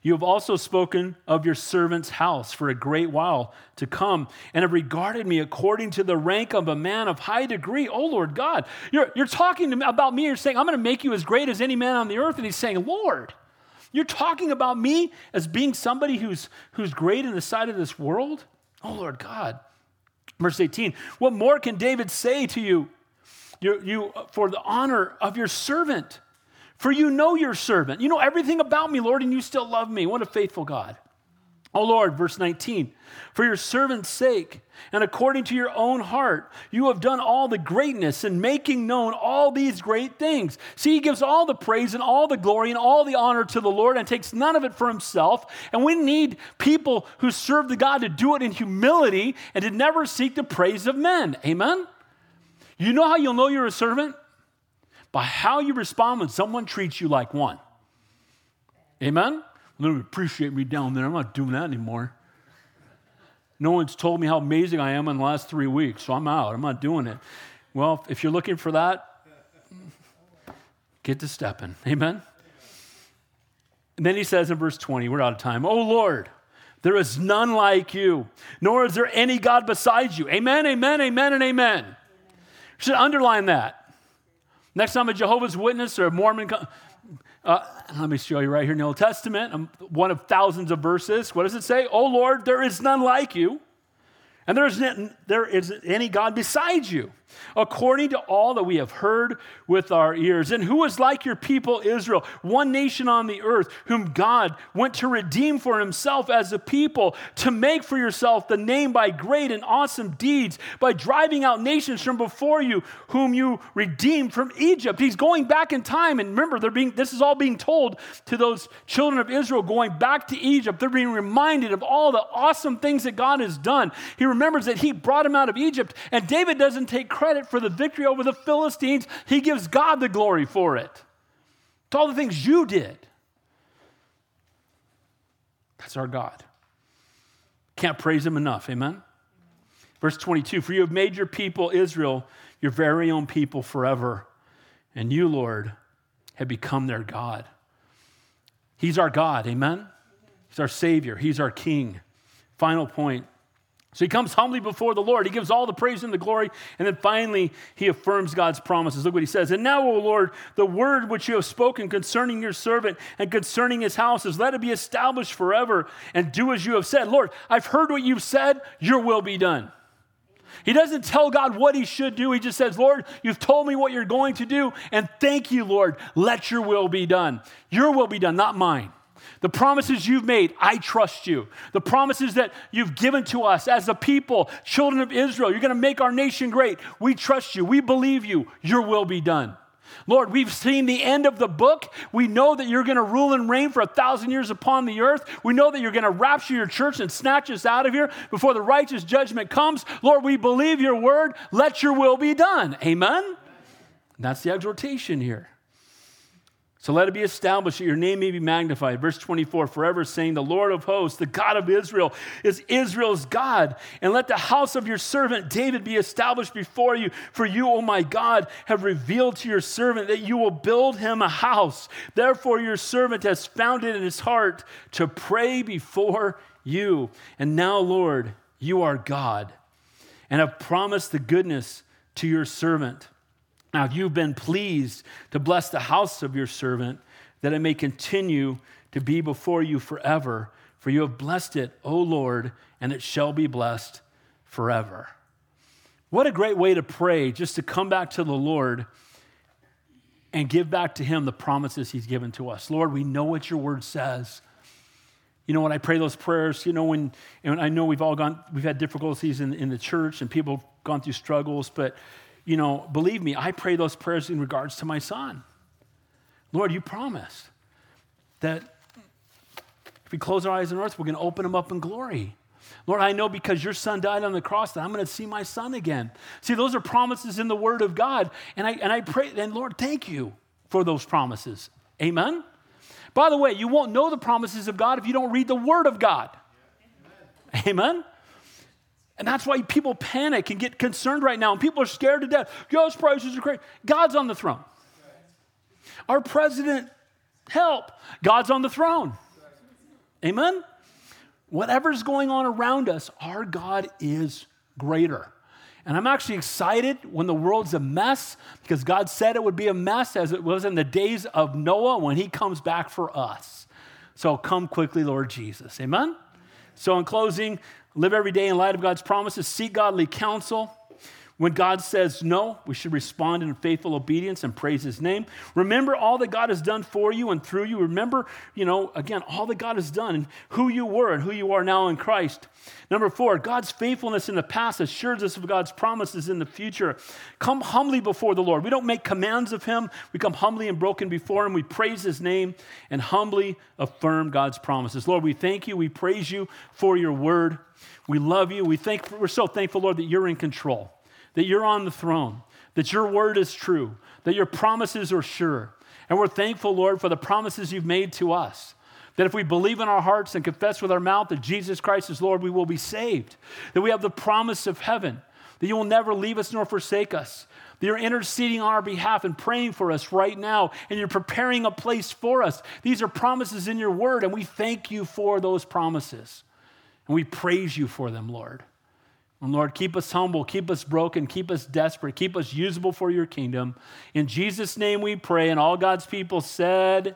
Speaker 1: You have also spoken of your servant's house for a great while to come, and have regarded me according to the rank of a man of high degree. Oh, Lord God, you're, you're talking me, about me. You're saying, I'm going to make you as great as any man on the earth. And he's saying, Lord, you're talking about me as being somebody who's, who's great in the sight of this world? Oh, Lord God. Verse 18, what more can David say to you, you, you for the honor of your servant? For you know your servant. You know everything about me, Lord, and you still love me. What a faithful God. Oh Lord, verse 19, for your servant's sake and according to your own heart, you have done all the greatness and making known all these great things. See, he gives all the praise and all the glory and all the honor to the Lord and takes none of it for himself. And we need people who serve the God to do it in humility and to never seek the praise of men. Amen? You know how you'll know you're a servant? By how you respond when someone treats you like one. Amen? They appreciate me down there. I'm not doing that anymore. No one's told me how amazing I am in the last three weeks, so I'm out. I'm not doing it. Well, if you're looking for that, get to stepping. Amen? And then he says in verse 20, we're out of time, Oh Lord, there is none like you, nor is there any God besides you. Amen, amen, amen, and amen. You should underline that. Next time a Jehovah's Witness or a Mormon, uh, let me show you right here in the Old Testament, um, one of thousands of verses. What does it say? Oh Lord, there is none like you, and there isn't, there isn't any God besides you according to all that we have heard with our ears. And who is like your people, Israel, one nation on the earth, whom God went to redeem for himself as a people, to make for yourself the name by great and awesome deeds, by driving out nations from before you, whom you redeemed from Egypt. He's going back in time. And remember, they're being, this is all being told to those children of Israel going back to Egypt. They're being reminded of all the awesome things that God has done. He remembers that he brought him out of Egypt, and David doesn't take credit for the victory over the Philistines, he gives God the glory for it. To all the things you did. That's our God. Can't praise him enough. Amen? Verse 22 For you have made your people, Israel, your very own people forever. And you, Lord, have become their God. He's our God. Amen? He's our Savior. He's our King. Final point so he comes humbly before the Lord. He gives all the praise and the glory. And then finally, he affirms God's promises. Look what he says. And now, O Lord, the word which you have spoken concerning your servant and concerning his houses, let it be established forever and do as you have said. Lord, I've heard what you've said. Your will be done. He doesn't tell God what he should do. He just says, Lord, you've told me what you're going to do. And thank you, Lord. Let your will be done. Your will be done, not mine. The promises you've made, I trust you. The promises that you've given to us as a people, children of Israel, you're going to make our nation great. We trust you. We believe you. Your will be done. Lord, we've seen the end of the book. We know that you're going to rule and reign for a thousand years upon the earth. We know that you're going to rapture your church and snatch us out of here before the righteous judgment comes. Lord, we believe your word. Let your will be done. Amen? That's the exhortation here. So let it be established that your name may be magnified. Verse 24, forever saying, The Lord of hosts, the God of Israel, is Israel's God. And let the house of your servant David be established before you. For you, O my God, have revealed to your servant that you will build him a house. Therefore, your servant has found it in his heart to pray before you. And now, Lord, you are God and have promised the goodness to your servant. Now, you've been pleased to bless the house of your servant, that it may continue to be before you forever. For you have blessed it, O Lord, and it shall be blessed forever. What a great way to pray, just to come back to the Lord and give back to Him the promises He's given to us. Lord, we know what your word says. You know, when I pray those prayers, you know, when, and I know we've all gone, we've had difficulties in, in the church and people have gone through struggles, but, you know, believe me, I pray those prayers in regards to my son. Lord, you promised that if we close our eyes on earth, we're going to open them up in glory. Lord, I know because your son died on the cross that I'm going to see my son again. See, those are promises in the word of God. And I, and I pray, and Lord, thank you for those promises. Amen? By the way, you won't know the promises of God if you don't read the Word of God. Amen. Amen? And that's why people panic and get concerned right now. And people are scared to death. Gas prices are crazy. God's on the throne. Our president, help. God's on the throne. Amen? Whatever's going on around us, our God is greater. And I'm actually excited when the world's a mess because God said it would be a mess as it was in the days of Noah when he comes back for us. So come quickly, Lord Jesus. Amen? So, in closing, live every day in light of God's promises, seek godly counsel. When God says no, we should respond in faithful obedience and praise his name. Remember all that God has done for you and through you. Remember, you know, again, all that God has done and who you were and who you are now in Christ. Number four, God's faithfulness in the past assures us of God's promises in the future. Come humbly before the Lord. We don't make commands of him, we come humbly and broken before him. We praise his name and humbly affirm God's promises. Lord, we thank you. We praise you for your word. We love you. We thank, we're so thankful, Lord, that you're in control that you're on the throne, that your word is true, that your promises are sure. And we're thankful, Lord, for the promises you've made to us. That if we believe in our hearts and confess with our mouth that Jesus Christ is Lord, we will be saved. That we have the promise of heaven, that you will never leave us nor forsake us. That you're interceding on our behalf and praying for us right now, and you're preparing a place for us. These are promises in your word, and we thank you for those promises. And we praise you for them, Lord. And Lord, keep us humble, keep us broken, keep us desperate, keep us usable for your kingdom. In Jesus' name we pray. And all God's people said,